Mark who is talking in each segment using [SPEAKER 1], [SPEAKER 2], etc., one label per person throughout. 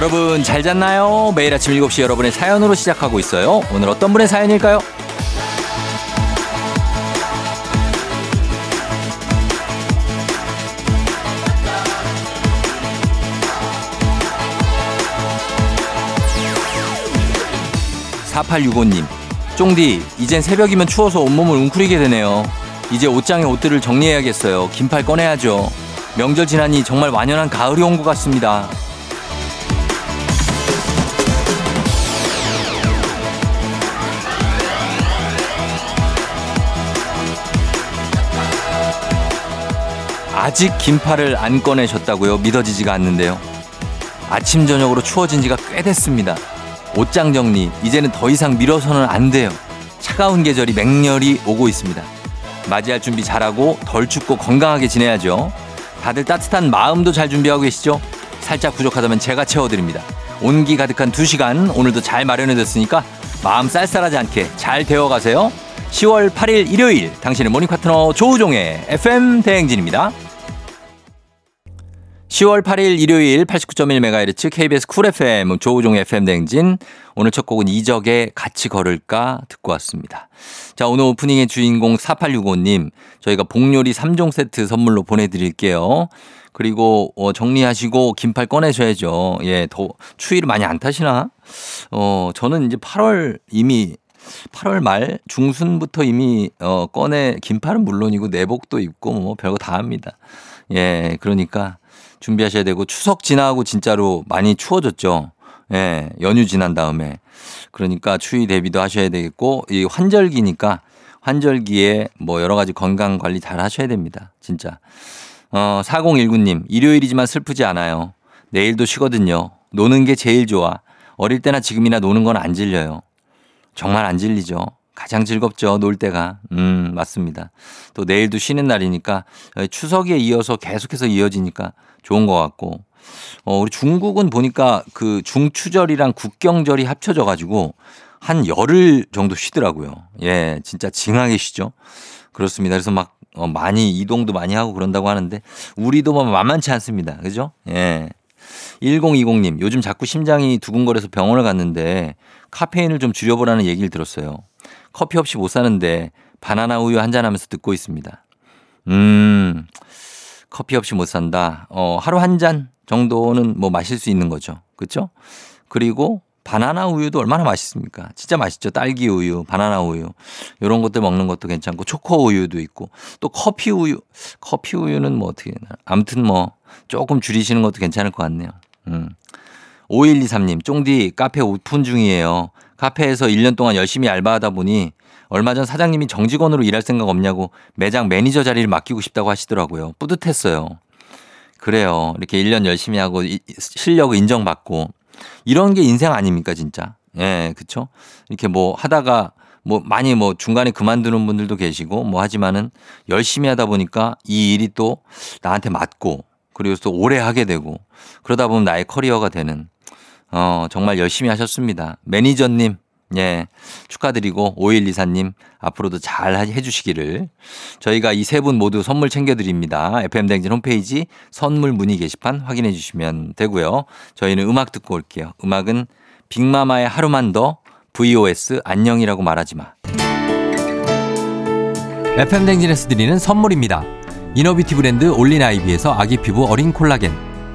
[SPEAKER 1] 여러분 잘 잤나요? 매일 아침 7시 여러분의 사연으로 시작하고 있어요. 오늘 어떤 분의 사연일까요? 4865님, 쫑디, 이젠 새벽이면 추워서 온몸을 웅크리게 되네요. 이제 옷장에 옷들을 정리해야겠어요. 긴팔 꺼내야죠. 명절 지나니 정말 완연한 가을이 온 것 같습니다. 아직 긴팔을 안 꺼내셨다고요? 믿어지지가 않는데요. 아침 저녁으로 추워진 지가 꽤 됐습니다. 옷장 정리 이제는 더 이상 미뤄서는 안 돼요. 차가운 계절이 맹렬히 오고 있습니다. 맞이할 준비 잘하고 덜 춥고 건강하게 지내야죠. 다들 따뜻한 마음도 잘 준비하고 계시죠? 살짝 부족하다면 제가 채워드립니다. 온기 가득한 두시간 오늘도 잘 마련해뒀으니까 마음 쌀쌀하지 않게 잘 데워가세요. 10월 8일 일요일 당신의 모닝 파트너 조우종의 FM 대행진입니다. 10월 8일 일요일 89.1MHz KBS 쿨 FM 조우종의 FM 대행진 오늘 첫 곡은 이적의 같이 걸을까 듣고 왔습니다. 자 오늘 오프닝의 주인공 4865님 저희가 복요리 3종 세트 선물로 보내드릴게요. 그리고 어, 정리하시고 긴팔 꺼내셔야죠. 예, 더 추위를 많이 안 타시나? 어, 저는 이제 8월 이미 8월 말 중순부터 이미 어 꺼내 긴팔은 물론이고 내복도 입고 뭐 별거 다 합니다. 예, 그러니까 준비하셔야 되고 추석 지나고 진짜로 많이 추워졌죠. 예, 연휴 지난 다음에 그러니까 추위 대비도 하셔야 되겠고 이 환절기니까 환절기에 뭐 여러 가지 건강 관리 잘 하셔야 됩니다. 진짜. 어, 4019님, 일요일이지만 슬프지 않아요. 내일도 쉬거든요. 노는 게 제일 좋아. 어릴 때나 지금이나 노는 건 안 질려요. 정말 안 질리죠. 가장 즐겁죠. 놀 때가. 음, 맞습니다. 또 내일도 쉬는 날이니까 추석에 이어서 계속해서 이어지니까 좋은 것 같고. 어, 우리 중국은 보니까 그 중추절이랑 국경절이 합쳐져 가지고 한 열흘 정도 쉬더라고요. 예, 진짜 징하게 쉬죠. 그렇습니다. 그래서 막 어, 많이 이동도 많이 하고 그런다고 하는데 우리도 뭐 만만치 않습니다. 그죠? 예. 1020님, 요즘 자꾸 심장이 두근거려서 병원을 갔는데 카페인을 좀 줄여보라는 얘기를 들었어요. 커피 없이 못 사는데 바나나 우유 한잔 하면서 듣고 있습니다. 음, 커피 없이 못 산다. 어, 하루 한 잔 정도는 뭐 마실 수 있는 거죠. 그렇죠? 그리고 바나나 우유도 얼마나 맛있습니까? 진짜 맛있죠. 딸기 우유, 바나나 우유. 이런 것들 먹는 것도 괜찮고 초코 우유도 있고 또 커피 우유. 커피 우유는 뭐 어떻게 되나. 아무튼 뭐 조금 줄이시는 것도 괜찮을 것 같네요. 음. 5123님, 쫑디 카페 오픈 중이에요. 카페에서 1년 동안 열심히 알바하다 보니 얼마 전 사장님이 정직원으로 일할 생각 없냐고 매장 매니저 자리를 맡기고 싶다고 하시더라고요. 뿌듯했어요. 그래요. 이렇게 1년 열심히 하고 실력을 인정받고 이런 게 인생 아닙니까, 진짜? 예, 그쵸? 이렇게 뭐 하다가 뭐 많이 뭐 중간에 그만두는 분들도 계시고 뭐 하지만은 열심히 하다 보니까 이 일이 또 나한테 맞고 그리고 또 오래 하게 되고 그러다 보면 나의 커리어가 되는 어, 정말 열심히 하셨습니다. 매니저님, 예, 축하드리고 5124님 앞으로도 잘 해주시기를 저희가 이 세 분 모두 선물 챙겨드립니다. FM댕진 홈페이지 선물 문의 게시판 확인해 주시면 되고요. 저희는 음악 듣고 올게요. 음악은 빅마마의 하루만 더 VOS 안녕이라고 말하지 마. FM댕진에서 드리는 선물입니다. 이너비티 브랜드 올린 아이비에서 아기 피부 어린 콜라겐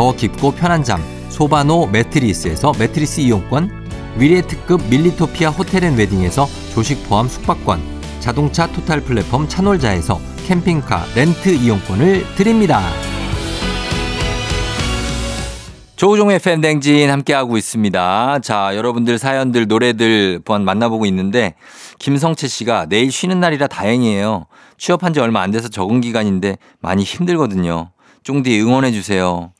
[SPEAKER 1] 더 깊고 편한 잠 소바노 매트리스에서 매트리스 이용권, 위례 특급 밀리토피아 호텔앤웨딩에서 조식 포함 숙박권, 자동차 total 플랫폼 차놀자에서 캠핑카 렌트 이용권을 드립니다. 조우종의 FM대행진 함께하고 있습니다. 자, 여러분들 사연들, 노래들 만나보고 있는데, 김성채 씨가 내일 쉬는 날이라 다행이에요. 취업한 지 얼마 안 돼서 적응 기간인데 많이 힘들거든요. 쫑디 응원해주세요.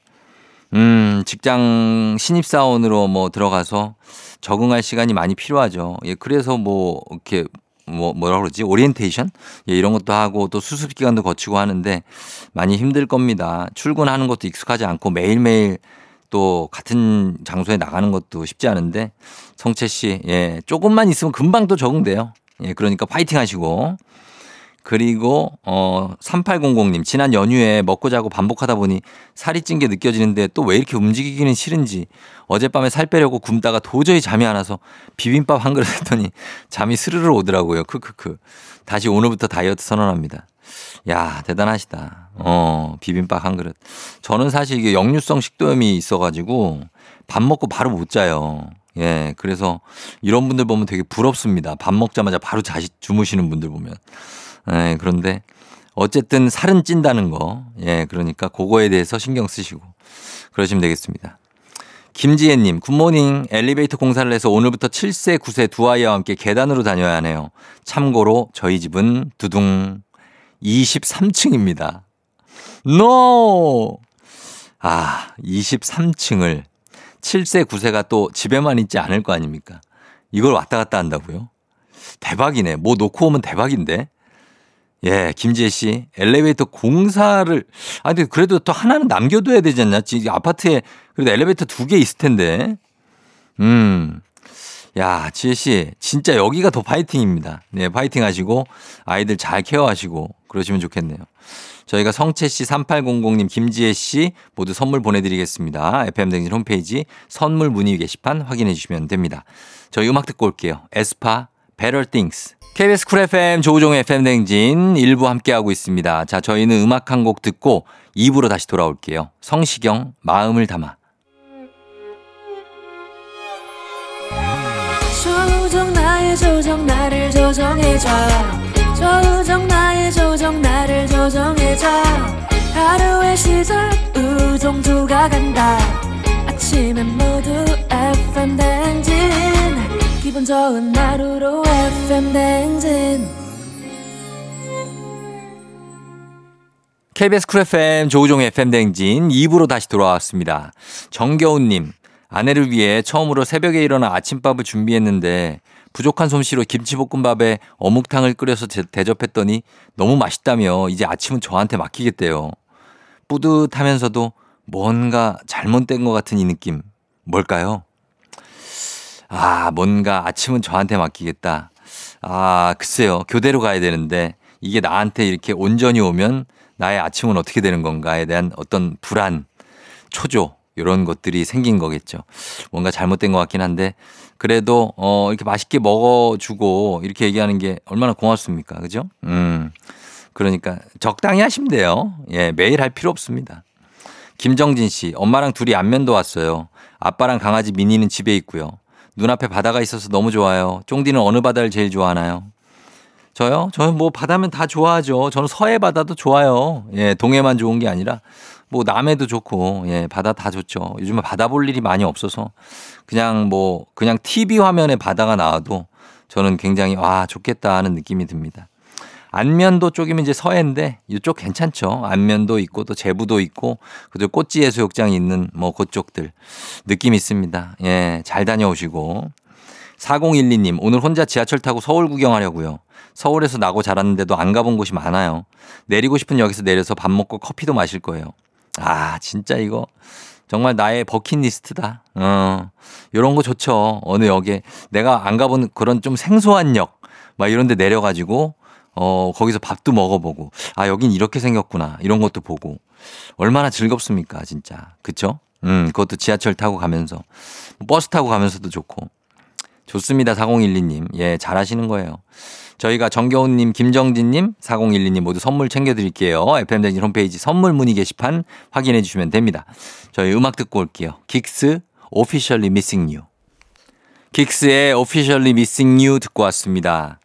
[SPEAKER 1] 음, 직장 신입사원으로 뭐 들어가서 적응할 시간이 많이 필요하죠. 예, 그래서 뭐, 이렇게 뭐, 뭐라 그러지? 오리엔테이션? 예, 이런 것도 하고 또 수습 기간도 거치고 하는데 많이 힘들 겁니다. 출근하는 것도 익숙하지 않고 매일매일 또 같은 장소에 나가는 것도 쉽지 않은데 성채 씨, 예, 조금만 있으면 금방 또 적응돼요. 예, 그러니까 파이팅 하시고. 그리고 어 3800님 지난 연휴에 먹고 자고 반복하다 보니 살이 찐 게 느껴지는데 또 왜 이렇게 움직이기는 싫은지 어젯밤에 살 빼려고 굶다가 도저히 잠이 안 와서 비빔밥 한 그릇 했더니 잠이 스르르 오더라고요. 크크크. 다시 오늘부터 다이어트 선언합니다. 야, 대단하시다. 어, 비빔밥 한 그릇. 저는 사실 이게 역류성 식도염이 있어 가지고 밥 먹고 바로 못 자요. 예, 그래서 이런 분들 보면 되게 부럽습니다. 밥 먹자마자 바로 자시 주무시는 분들 보면. 예, 그런데 어쨌든 살은 찐다는 거. 예, 그러니까 그거에 대해서 신경 쓰시고 그러시면 되겠습니다. 김지혜님, 굿모닝. 엘리베이터 공사를 해서 오늘부터 7세, 9세 두 아이와 함께 계단으로 다녀야 하네요. 참고로 저희 집은 두둥 23층입니다. No! No! 아, 23층을 7세, 9세가 또 집에만 있지 않을 거 아닙니까? 이걸 왔다 갔다 한다고요? 대박이네. 뭐 놓고 오면 대박인데? 예, 김지혜 씨. 엘리베이터 공사를, 아, 근데 그래도 또 하나는 남겨둬야 되지 않냐? 지금 아파트에 그래도 엘리베이터 두 개 있을 텐데. 음. 야, 지혜 씨. 진짜 여기가 더 파이팅입니다. 네, 파이팅 하시고 아이들 잘 케어하시고 그러시면 좋겠네요. 저희가 성채 씨, 3800님, 김지혜 씨 모두 선물 보내드리겠습니다. FM댕진 홈페이지 선물 문의 게시판 확인해 주시면 됩니다. 저희 음악 듣고 올게요. 에스파, Better Things. KBS 쿨 FM 조우종의 FM댕진 1부 함께하고 있습니다. 자, 저희는 음악 한 곡 듣고 2부로 다시 돌아올게요. 성시경, 마음을 담아. 조정 나의 조정 나를 조정해줘 조정 나의 조정 나를 조정해줘 하루의 시절 우정조가 간다 아침엔 모두 FM 댕진 기분 좋은 하루로 FM 댕진 KBS 쿨 FM 조우종 FM 댕진 2부로 다시 돌아왔습니다. 정겨운님 아내를 위해 처음으로 새벽에 일어나 아침밥을 준비했는데 부족한 솜씨로 김치볶음밥에 어묵탕을 끓여서 대접했더니 너무 맛있다며 이제 아침은 저한테 맡기겠대요. 뿌듯하면서도 뭔가 잘못된 것 같은 이 느낌. 뭘까요? 아, 뭔가 아침은 저한테 맡기겠다. 아, 글쎄요. 교대로 가야 되는데 이게 나한테 이렇게 온전히 오면 나의 아침은 어떻게 되는 건가에 대한 어떤 불안, 초조, 이런 것들이 생긴 거겠죠. 뭔가 잘못된 것 같긴 한데 그래도 어 이렇게 맛있게 먹어주고 이렇게 얘기하는 게 얼마나 고맙습니까, 그죠? 음 그러니까 적당히 하시면 돼요. 예 매일 할 필요 없습니다. 김정진 씨 엄마랑 둘이 안면도 왔어요. 아빠랑 강아지 미니는 집에 있고요. 눈앞에 바다가 있어서 너무 좋아요. 쫑디는 어느 바다를 제일 좋아하나요? 저요? 저는 뭐 바다면 다 좋아하죠. 저는 서해 바다도 좋아요. 예, 동해만 좋은 게 아니라 뭐 남해도 좋고 예 바다 다 좋죠. 요즘에 바다 볼 일이 많이 없어서 그냥 뭐 그냥 TV 화면에 바다가 나와도 저는 굉장히 와 좋겠다 하는 느낌이 듭니다. 안면도 쪽이면 이제 서해인데 이쪽 괜찮죠. 안면도 있고 또 제부도 있고 그리고 꽃지 해수욕장이 있는 뭐 그쪽들 느낌 있습니다. 예, 잘 다녀오시고 4012님 오늘 혼자 지하철 타고 서울 구경하려고요. 서울에서 나고 자랐는데도 안 가본 곳이 많아요. 내리고 싶은 역에서 내려서 밥 먹고 커피도 마실 거예요. 아, 진짜 이거 정말 나의 버킷리스트다. 어, 요런 거 좋죠. 어느 역에 내가 안 가본 그런 좀 생소한 역, 막 이런 데 내려가지고, 어, 거기서 밥도 먹어보고, 아, 여긴 이렇게 생겼구나. 이런 것도 보고. 얼마나 즐겁습니까, 진짜. 그쵸? 음, 그것도 지하철 타고 가면서. 버스 타고 가면서도 좋고. 좋습니다, 4012님. 예, 잘 하시는 거예요. 저희가 정겨운님, 김정진님, 4012님 모두 선물 챙겨드릴게요. FM댕진 홈페이지 선물 문의 게시판 확인해 주시면 됩니다. 저희 음악 듣고 올게요. 긱스, Officially Missing You. 긱스의 Officially Missing You 듣고 왔습니다.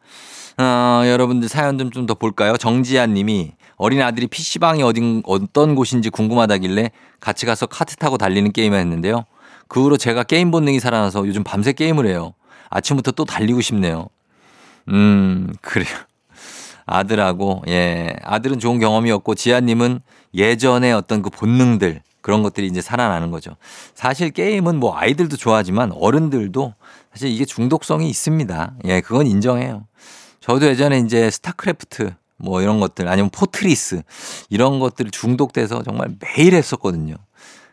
[SPEAKER 1] 어, 여러분들 사연 좀 좀 더 볼까요? 정지아 님이 어린 아들이 PC방이 어딘, 어떤 곳인지 궁금하다길래 같이 가서 카트 타고 달리는 게임을 했는데요. 그 후로 제가 게임 본능이 살아나서 요즘 밤새 게임을 해요. 아침부터 또 달리고 싶네요. 음, 그래요. 아들하고, 예. 아들은 좋은 경험이었고, 지아님은 예전에 어떤 그 본능들, 그런 것들이 이제 살아나는 거죠. 사실 게임은 뭐 아이들도 좋아하지만 어른들도 사실 이게 중독성이 있습니다. 예, 그건 인정해요. 저도 예전에 이제 스타크래프트 뭐 이런 것들 아니면 포트리스 이런 것들 중독돼서 정말 매일 했었거든요.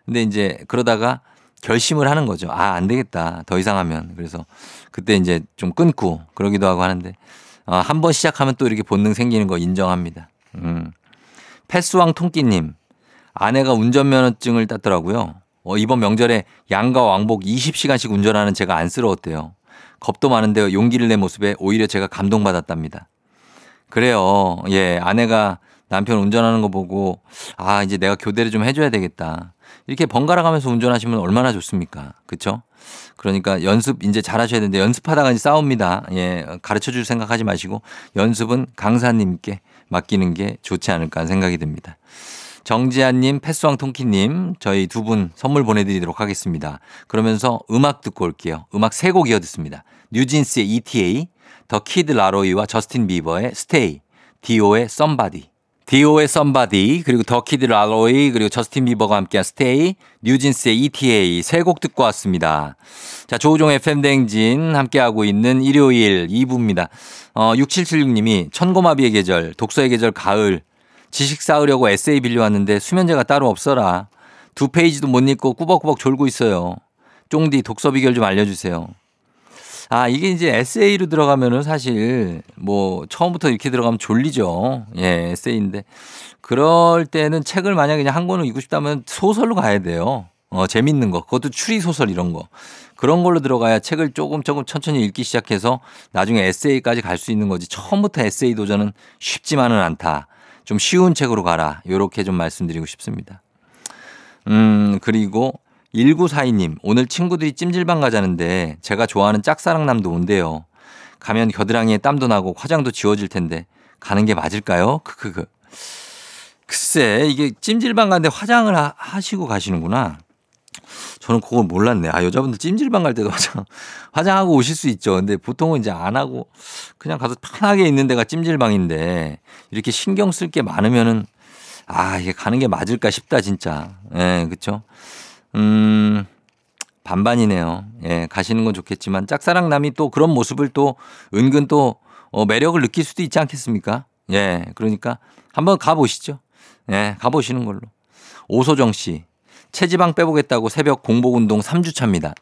[SPEAKER 1] 근데 이제 그러다가 결심을 하는 거죠. 아, 안 되겠다. 더 이상 하면. 그래서 그때 이제 좀 끊고 그러기도 하고 하는데 아, 한번 시작하면 또 이렇게 본능 생기는 거 인정합니다. 음. 패스왕 통끼님. 아내가 운전면허증을 땄더라고요. 어, 이번 명절에 양가 왕복 20시간씩 운전하는 제가 안쓰러웠대요. 겁도 많은데 용기를 낸 모습에 오히려 제가 감동받았답니다. 그래요. 예, 아내가 남편 운전하는 거 보고 아, 이제 내가 교대를 좀 해줘야 되겠다. 이렇게 번갈아 가면서 운전하시면 얼마나 좋습니까? 그쵸? 그러니까 연습 이제 잘 하셔야 되는데 연습하다가 이제 싸웁니다. 예, 가르쳐 줄 생각하지 마시고 연습은 강사님께 맡기는 게 좋지 않을까 생각이 듭니다. 정지아님, 패스왕 통키님, 저희 두 분 선물 보내드리도록 하겠습니다. 그러면서 음악 듣고 올게요. 음악 세 곡 이어 듣습니다. 뉴진스의 ETA, The Kid LAROI와 저스틴 비버의 Stay, 디오의 Somebody. 디오의 Somebody, 그리고 The Kid LAROI, 그리고 저스틴 비버가 함께한 Stay, 뉴진스의 ETA 세 곡 듣고 왔습니다. 자, 조우종 FM대행진 함께하고 있는 일요일 2부입니다. 어, 6776님이 천고마비의 계절, 독서의 계절 가을, 지식 쌓으려고 에세이 빌려왔는데 수면제가 따로 없어라. 두 페이지도 못 읽고 꾸벅꾸벅 졸고 있어요. 쫑디 독서 비결 좀 알려주세요. 아, 이게 이제 에세이로 들어가면은 사실 뭐 처음부터 이렇게 들어가면 졸리죠. 예, 에세이인데. 그럴 때는 책을 만약에 그냥 한 권을 읽고 싶다면 소설로 가야 돼요. 어, 재밌는 거. 그것도 추리소설 이런 거. 그런 걸로 들어가야 책을 조금 조금 천천히 읽기 시작해서 나중에 에세이까지 갈 수 있는 거지. 처음부터 에세이 도전은 쉽지만은 않다. 좀 쉬운 책으로 가라. 요렇게 좀 말씀드리고 싶습니다. 음, 그리고 1942님, 오늘 친구들이 찜질방 가자는데 제가 좋아하는 짝사랑남도 온대요. 가면 겨드랑이에 땀도 나고 화장도 지워질 텐데 가는 게 맞을까요? 크크크. 글쎄, 이게 찜질방 가는데 화장을 하, 시고 가시는구나. 저는 그걸 몰랐네. 아, 여자분들 찜질방 갈 때도 화장, 화장하고 오실 수 있죠. 근데 보통은 이제 안 하고 그냥 가서 편하게 있는 데가 찜질방인데 이렇게 신경 쓸 게 많으면은 아, 이게 가는 게 맞을까 싶다, 진짜. 예, 네, 그쵸? 음, 반반이네요. 예, 가시는 건 좋겠지만 짝사랑남이 또 그런 모습을 또 은근 또 어, 매력을 느낄 수도 있지 않겠습니까? 예, 그러니까 한번 가보시죠. 예, 가보시는 걸로. 오소정 씨. 체지방 빼보겠다고 새벽 공복 운동 3주 차입니다.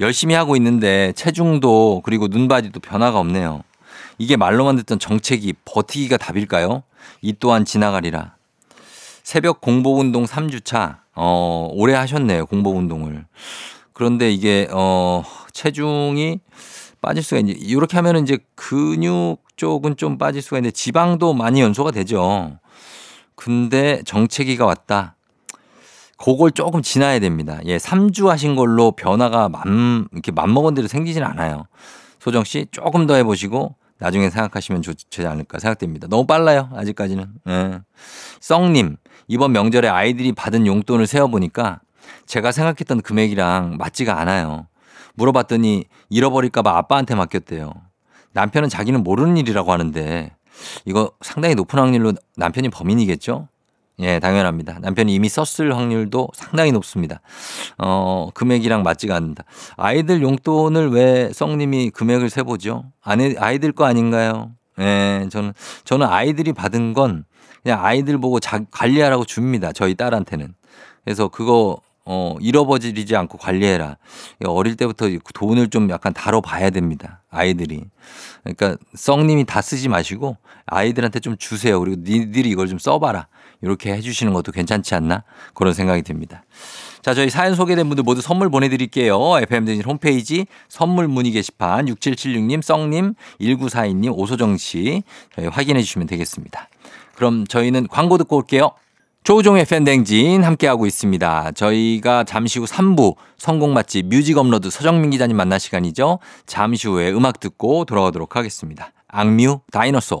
[SPEAKER 1] 열심히 하고 있는데 체중도 그리고 눈바디도 변화가 없네요. 이게 말로만 듣던 정책이 버티기가 답일까요? 이 또한 지나가리라. 새벽 공복 운동 3주 차. 어, 오래 하셨네요. 공복 운동을. 그런데 이게 어, 체중이 빠질 수가 있는지 이렇게 하면은 이제 근육 쪽은 좀 빠질 수가 있는데 지방도 많이 연소가 되죠. 근데 정체기가 왔다. 그걸 조금 지나야 됩니다. 예, 3주 하신 걸로 변화가 맘, 이렇게 맘먹은 대로 생기진 않아요. 소정 씨 조금 더 해보시고 나중에 생각하시면 좋지 않을까 생각됩니다. 너무 빨라요. 아직까지는. 예. 썩님, 이번 명절에 아이들이 받은 용돈을 세어보니까 제가 생각했던 금액이랑 맞지가 않아요. 물어봤더니 잃어버릴까봐 아빠한테 맡겼대요. 남편은 자기는 모르는 일이라고 하는데 이거 상당히 높은 확률로 남편이 범인이겠죠? 예, 당연합니다. 남편이 이미 썼을 확률도 상당히 높습니다. 어, 금액이랑 맞지가 않는다. 아이들 용돈을 왜 썩님이 금액을 세보죠? 아내, 아이들 거 아닌가요? 예, 저는, 저는 아이들이 받은 건 그냥 아이들 보고 자, 관리하라고 줍니다. 저희 딸한테는. 그래서 그거, 어, 잃어버리지 않고 관리해라. 어릴 때부터 돈을 좀 약간 다뤄봐야 됩니다. 아이들이. 그러니까 썩님이 다 쓰지 마시고 아이들한테 좀 주세요. 그리고 니들이 이걸 좀 써봐라. 이렇게 해주시는 것도 괜찮지 않나? 그런 생각이 듭니다. 자, 저희 사연 소개된 분들 모두 선물 보내드릴게요. FM대행진 홈페이지 선물 문의 게시판 6776님, 썩님, 1942님, 오소정 씨 저희 확인해 주시면 되겠습니다. 그럼 저희는 광고 듣고 올게요. 조우종의 FM대행진 함께하고 있습니다. 저희가 잠시 후 3부 성공 맛집 뮤직 업로드 서정민 기자님 만날 시간이죠. 잠시 후에 음악 듣고 돌아오도록 하겠습니다. 악뮤 다이너소.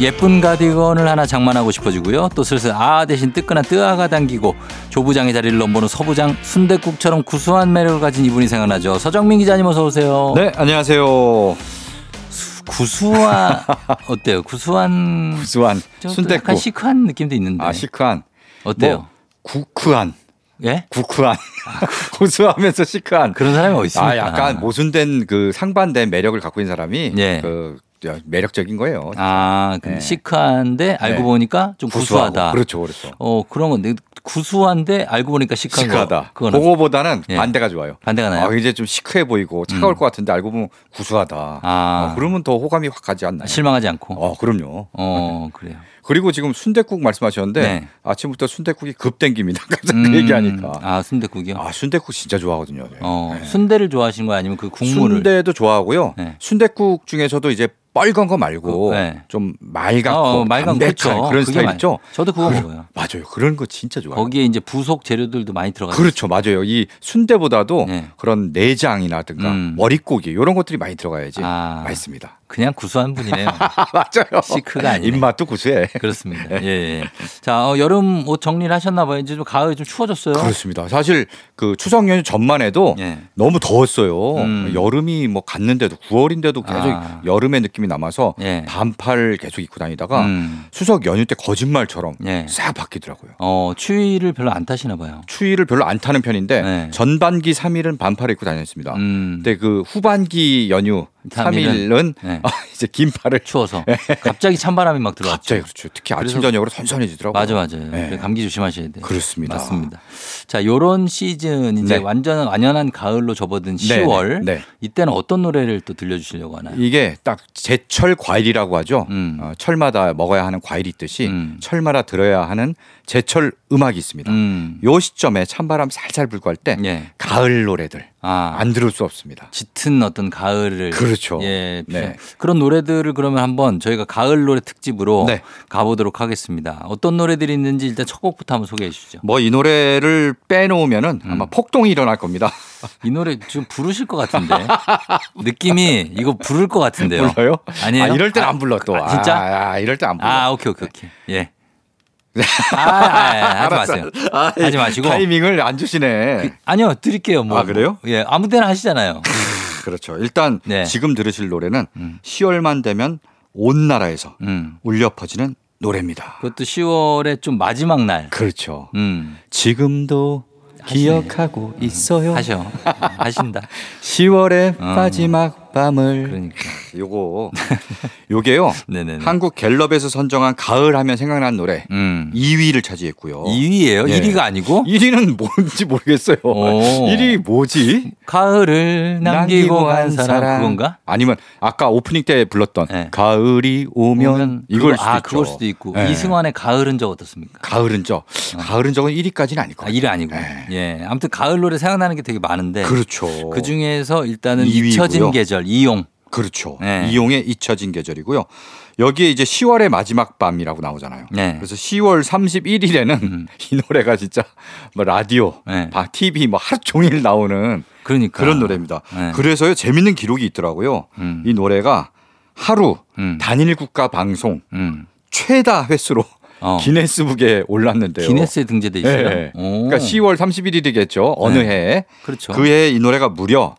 [SPEAKER 1] 예쁜 가디건을 하나 장만하고 싶어지고요. 또 슬슬 아 대신 뜨끈한 뜨아가 당기고 조부장의 자리를 넘보는 서부장 순대국처럼 구수한 매력을 가진 이분이 생각나죠. 서정민 기자님 어서 오세요.
[SPEAKER 2] 네, 안녕하세요.
[SPEAKER 1] 구수한 어때요? 구수한
[SPEAKER 2] 구수한 순대국.
[SPEAKER 1] 약간 시크한 느낌도 있는데.
[SPEAKER 2] 아 시크한.
[SPEAKER 1] 어때요?
[SPEAKER 2] 뭐, 구크한.
[SPEAKER 1] 예?
[SPEAKER 2] 구크한. 고수하면서 시크한.
[SPEAKER 1] 그런 사람이 어디 있습니까?
[SPEAKER 2] 아 약간 모순된 그 상반된 매력을 갖고 있는 사람이
[SPEAKER 1] 예.
[SPEAKER 2] 그 매력적인 거예요.
[SPEAKER 1] 아, 근데
[SPEAKER 2] 네.
[SPEAKER 1] 시크한데 알고
[SPEAKER 2] 네.
[SPEAKER 1] 보니까 좀
[SPEAKER 2] 구수하고.
[SPEAKER 1] 구수하다.
[SPEAKER 2] 그렇죠, 그렇죠.
[SPEAKER 1] 어, 그런 건데 구수한데 알고 보니까 시크한
[SPEAKER 2] 시크하다.
[SPEAKER 1] 거.
[SPEAKER 2] 그거보다는
[SPEAKER 1] 예.
[SPEAKER 2] 반대가 좋아요.
[SPEAKER 1] 반대가 나요.
[SPEAKER 2] 아, 이제 좀 시크해 보이고 차가울
[SPEAKER 1] 음.
[SPEAKER 2] 것 같은데 알고 보면 구수하다.
[SPEAKER 1] 아.
[SPEAKER 2] 어, 그러면 더 호감이 확 가지 않나요?
[SPEAKER 1] 실망하지 않고.
[SPEAKER 2] 어, 그럼요.
[SPEAKER 1] 어, 그래요.
[SPEAKER 2] 그리고 지금 순대국 말씀하셨는데
[SPEAKER 1] 네.
[SPEAKER 2] 아침부터 순대국이 급 땡깁니다. 갑자기
[SPEAKER 1] 음,
[SPEAKER 2] 그 얘기하니까.
[SPEAKER 1] 아, 순대국이요?
[SPEAKER 2] 아, 순대국 진짜 좋아하거든요. 네.
[SPEAKER 1] 어,
[SPEAKER 2] 네.
[SPEAKER 1] 순대를 좋아하시는 거예요? 아니면 그 국물을?
[SPEAKER 2] 순대도 좋아하고요.
[SPEAKER 1] 네.
[SPEAKER 2] 순대국 중에서도 이제 빨간 거 말고
[SPEAKER 1] 그, 네.
[SPEAKER 2] 좀 맑고
[SPEAKER 1] 어, 맑은
[SPEAKER 2] 담백한
[SPEAKER 1] 그렇죠.
[SPEAKER 2] 그런 스타일
[SPEAKER 1] 말-
[SPEAKER 2] 있죠.
[SPEAKER 1] 저도 그거
[SPEAKER 2] 그래-
[SPEAKER 1] 먹어요.
[SPEAKER 2] 맞아요. 그런 거 진짜 좋아요.
[SPEAKER 1] 거기에 이제 부속 재료들도 많이 들어가죠.
[SPEAKER 2] 그렇죠, 맞아요. 이 순대보다도
[SPEAKER 1] 네.
[SPEAKER 2] 그런 내장이라든가
[SPEAKER 1] 음.
[SPEAKER 2] 머릿고기 이런 것들이 많이 들어가야지
[SPEAKER 1] 아.
[SPEAKER 2] 맛있습니다.
[SPEAKER 1] 그냥 구수한 분이네요.
[SPEAKER 2] 맞아요.
[SPEAKER 1] 시크가 아니네.
[SPEAKER 2] 입맛도 구수해.
[SPEAKER 1] 그렇습니다. 예, 예. 자, 어, 여름 옷 정리를 하셨나 봐요. 이제 좀 가을이 좀 추워졌어요.
[SPEAKER 2] 그렇습니다. 사실 그 추석 연휴 전만 해도
[SPEAKER 1] 예.
[SPEAKER 2] 너무 더웠어요.
[SPEAKER 1] 음.
[SPEAKER 2] 여름이 뭐 갔는데도 9월인데도 계속
[SPEAKER 1] 아.
[SPEAKER 2] 여름의 느낌이 남아서
[SPEAKER 1] 예.
[SPEAKER 2] 반팔 계속 입고 다니다가
[SPEAKER 1] 음.
[SPEAKER 2] 추석 연휴 때 거짓말처럼
[SPEAKER 1] 예.
[SPEAKER 2] 싹 바뀌더라고요.
[SPEAKER 1] 어, 추위를 별로 안 타시나 봐요.
[SPEAKER 2] 추위를 별로 안 타는 편인데
[SPEAKER 1] 네.
[SPEAKER 2] 전반기 3일은 반팔을 입고 다녔습니다.
[SPEAKER 1] 음.
[SPEAKER 2] 근데 그 후반기 연휴
[SPEAKER 1] 3일은
[SPEAKER 2] 3일은
[SPEAKER 1] 네.
[SPEAKER 2] 이제 긴팔을
[SPEAKER 1] 추워서 갑자기 찬바람이 막 들어왔죠.
[SPEAKER 2] 갑자기 그렇죠. 특히 아침 저녁으로 선선해지더라고요.
[SPEAKER 1] 맞아 맞아요.
[SPEAKER 2] 네.
[SPEAKER 1] 감기 조심하셔야 돼요.
[SPEAKER 2] 그렇습니다.
[SPEAKER 1] 맞습니다. 자, 요런 시즌 이제
[SPEAKER 2] 네.
[SPEAKER 1] 완전 완연한 가을로 접어든
[SPEAKER 2] 네,
[SPEAKER 1] 10월
[SPEAKER 2] 네, 네.
[SPEAKER 1] 이때는 어떤 노래를 또 들려 주시려고 하나요?
[SPEAKER 2] 이게 딱 제철 과일이라고 하죠.
[SPEAKER 1] 음.
[SPEAKER 2] 어, 철마다 먹어야 하는 과일이 있듯이
[SPEAKER 1] 음.
[SPEAKER 2] 철마다 들어야 하는 제철 음악이 있습니다.
[SPEAKER 1] 음.
[SPEAKER 2] 요 시점에 찬바람 살살 불고 할때
[SPEAKER 1] 예.
[SPEAKER 2] 가을 노래들
[SPEAKER 1] 아,
[SPEAKER 2] 안 들을 수 없습니다.
[SPEAKER 1] 짙은 어떤 가을을
[SPEAKER 2] 그렇죠.
[SPEAKER 1] 예,
[SPEAKER 2] 네.
[SPEAKER 1] 그런 노래들을 그러면 한번 저희가 가을 노래 특집으로
[SPEAKER 2] 네.
[SPEAKER 1] 가보도록 하겠습니다. 어떤 노래들이 있는지 일단 첫 곡부터 한번 소개해 주시죠.
[SPEAKER 2] 뭐 이 노래를 빼놓으면은 아마 폭동이 일어날 겁니다.
[SPEAKER 1] 이 노래 좀 부르실 것 같은데 느낌이 이거 부를 것 같은데요.
[SPEAKER 2] 불러요?
[SPEAKER 1] 아니에요?
[SPEAKER 2] 아, 이럴 땐
[SPEAKER 1] 아,
[SPEAKER 2] 안 불러 또.
[SPEAKER 1] 아, 진짜?
[SPEAKER 2] 아, 아, 이럴 땐 안 불러.
[SPEAKER 1] 아, 오케이, 오케이, 오케이. 예. 아, 아, 아, 하지
[SPEAKER 2] 알았어.
[SPEAKER 1] 마세요.
[SPEAKER 2] 아,
[SPEAKER 1] 하지 마시고.
[SPEAKER 2] 타이밍을 안 주시네.
[SPEAKER 1] 그, 아니요, 드릴게요. 뭐.
[SPEAKER 2] 아, 그래요?
[SPEAKER 1] 예, 아무 데나 하시잖아요.
[SPEAKER 2] 그렇죠. 일단
[SPEAKER 1] 네.
[SPEAKER 2] 지금 들으실 노래는
[SPEAKER 1] 음.
[SPEAKER 2] 10월만 되면 온 나라에서
[SPEAKER 1] 음.
[SPEAKER 2] 울려 퍼지는 노래입니다.
[SPEAKER 1] 그것도 10월의 좀 마지막 날.
[SPEAKER 2] 그렇죠.
[SPEAKER 1] 음.
[SPEAKER 2] 지금도
[SPEAKER 1] 하시네.
[SPEAKER 2] 기억하고 있어요.
[SPEAKER 1] 하셔. 하신다.
[SPEAKER 2] 10월의
[SPEAKER 1] 어.
[SPEAKER 2] 마지막 밤을
[SPEAKER 1] 그러니까.
[SPEAKER 2] 요거 요게요.
[SPEAKER 1] 네네네.
[SPEAKER 2] 한국 갤럽에서 선정한 가을 하면 생각나는 노래
[SPEAKER 1] 음.
[SPEAKER 2] 2위를 차지했고요.
[SPEAKER 1] 2위예요?
[SPEAKER 2] 예.
[SPEAKER 1] 1위가 아니고?
[SPEAKER 2] 1위는 뭔지 모르겠어요.
[SPEAKER 1] 오.
[SPEAKER 2] 1위 뭐지?
[SPEAKER 1] 가을을 남기고 간 사람 그건가?
[SPEAKER 2] 아니면 아까 오프닝 때 불렀던
[SPEAKER 1] 네.
[SPEAKER 2] 가을이 오면,
[SPEAKER 1] 오면
[SPEAKER 2] 이걸 수도
[SPEAKER 1] 아
[SPEAKER 2] 있죠.
[SPEAKER 1] 그걸 수도 있고
[SPEAKER 2] 네.
[SPEAKER 1] 이승환의 가을은 저 어떻습니까?
[SPEAKER 2] 가을은 저 가을은 저건 1위까지는 아닐
[SPEAKER 1] 아,
[SPEAKER 2] 거예요.
[SPEAKER 1] 1위 아니고
[SPEAKER 2] 네.
[SPEAKER 1] 예 아무튼 가을 노래 생각나는 게 되게 많은데
[SPEAKER 2] 그렇죠.
[SPEAKER 1] 그 중에서 일단은
[SPEAKER 2] 2위고요.
[SPEAKER 1] 잊혀진 계절 이용
[SPEAKER 2] 그렇죠.
[SPEAKER 1] 네.
[SPEAKER 2] 이용의 잊혀진 계절이고요. 여기에 이제 10월의 마지막 밤이라고 나오잖아요.
[SPEAKER 1] 네.
[SPEAKER 2] 그래서 10월 31일에는
[SPEAKER 1] 음.
[SPEAKER 2] 이 노래가 진짜 뭐 라디오,
[SPEAKER 1] 네.
[SPEAKER 2] 바- TV 뭐 하루 종일 나오는
[SPEAKER 1] 그러니까
[SPEAKER 2] 그런 노래입니다.
[SPEAKER 1] 네.
[SPEAKER 2] 그래서요 재밌는 기록이 있더라고요.
[SPEAKER 1] 음.
[SPEAKER 2] 이 노래가 하루
[SPEAKER 1] 음.
[SPEAKER 2] 단일 국가 방송
[SPEAKER 1] 음.
[SPEAKER 2] 최다 횟수로
[SPEAKER 1] 어.
[SPEAKER 2] 기네스북에 올랐는데요.
[SPEAKER 1] 기네스에 등재돼 있어요.
[SPEAKER 2] 네.
[SPEAKER 1] 오.
[SPEAKER 2] 그러니까 10월 31일이겠죠. 어느
[SPEAKER 1] 네.
[SPEAKER 2] 해에
[SPEAKER 1] 그렇죠.
[SPEAKER 2] 그 해에 이 노래가 무려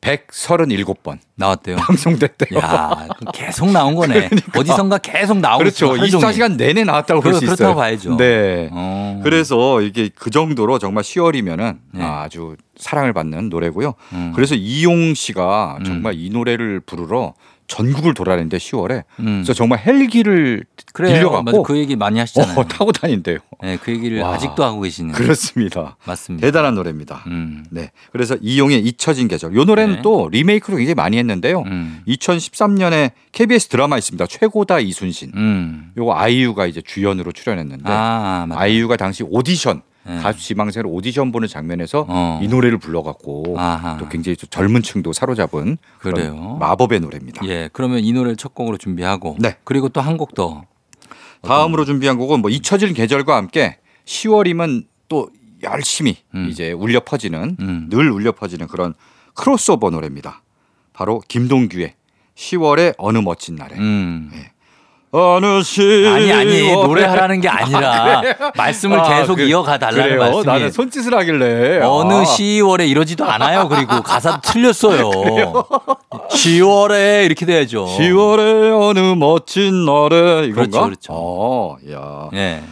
[SPEAKER 2] 137번
[SPEAKER 1] 나왔대요.
[SPEAKER 2] 방송됐대요.
[SPEAKER 1] 야, 계속 나온 거네. 어디선가 계속 나오고
[SPEAKER 2] 그렇죠.
[SPEAKER 1] 있어, 하루 종일.
[SPEAKER 2] 24시간 내내 나왔다고 볼 수 있어요.
[SPEAKER 1] 그렇다고 봐야죠.
[SPEAKER 2] 네.
[SPEAKER 1] 어.
[SPEAKER 2] 그래서 이게 그 정도로 정말 10월이면은
[SPEAKER 1] 네.
[SPEAKER 2] 아주 사랑을 받는 노래고요.
[SPEAKER 1] 음.
[SPEAKER 2] 그래서 이용 씨가
[SPEAKER 1] 음.
[SPEAKER 2] 정말 이 노래를 부르러 전국을 돌아다니는데 10월에
[SPEAKER 1] 음.
[SPEAKER 2] 그래서 정말 헬기를
[SPEAKER 1] 그래요. 맞아.
[SPEAKER 2] 빌려갖고
[SPEAKER 1] 그 얘기 많이 하시잖아요.
[SPEAKER 2] 어, 타고 다닌대요.
[SPEAKER 1] 네, 그 얘기를
[SPEAKER 2] 와.
[SPEAKER 1] 아직도 하고 계시는.
[SPEAKER 2] 그렇습니다.
[SPEAKER 1] 맞습니다.
[SPEAKER 2] 대단한 노래입니다.
[SPEAKER 1] 음.
[SPEAKER 2] 네. 그래서 이용의 잊혀진 계절. 이 노래는
[SPEAKER 1] 네.
[SPEAKER 2] 또 리메이크로 굉장히 많이 했는데요.
[SPEAKER 1] 음.
[SPEAKER 2] 2013년에 KBS 드라마 있습니다. 최고다 이순신.
[SPEAKER 1] 음.
[SPEAKER 2] 요거 아이유가 이제 주연으로 출연했는데
[SPEAKER 1] 아, 맞다.
[SPEAKER 2] 아이유가 당시 오디션
[SPEAKER 1] 네.
[SPEAKER 2] 가수 지망생을 오디션 보는 장면에서
[SPEAKER 1] 어.
[SPEAKER 2] 이 노래를 불러갖고
[SPEAKER 1] 아하.
[SPEAKER 2] 또 굉장히 좀 젊은 층도 사로잡은
[SPEAKER 1] 그래요?
[SPEAKER 2] 마법의 노래입니다.
[SPEAKER 1] 예, 그러면 이 노래를 첫 곡으로 준비하고
[SPEAKER 2] 네.
[SPEAKER 1] 그리고 또 한 곡 더.
[SPEAKER 2] 다음으로 준비한 곡은 뭐 잊혀질 계절과 함께 10월이면 또 열심히
[SPEAKER 1] 음.
[SPEAKER 2] 이제 울려 퍼지는
[SPEAKER 1] 음.
[SPEAKER 2] 늘 울려 퍼지는 그런 크로스오버 노래입니다. 바로 김동규의 10월의 어느 멋진 날에
[SPEAKER 1] 음.
[SPEAKER 2] 어느 시
[SPEAKER 1] 아니 아니 노래하라는 게 아니라 말씀을 계속
[SPEAKER 2] 그-
[SPEAKER 1] 이어가 달라는? 말씀이
[SPEAKER 2] 나는 손짓을 하길래
[SPEAKER 1] 어느
[SPEAKER 2] 아.
[SPEAKER 1] 10월에 이러지도 않아요. 그리고 가사도 틀렸어요. 10월에 이렇게 돼야죠.
[SPEAKER 2] 10월의 어느 멋진 날에 이건가?
[SPEAKER 1] 그렇죠, 그렇죠.
[SPEAKER 2] 어, 야,
[SPEAKER 1] 예.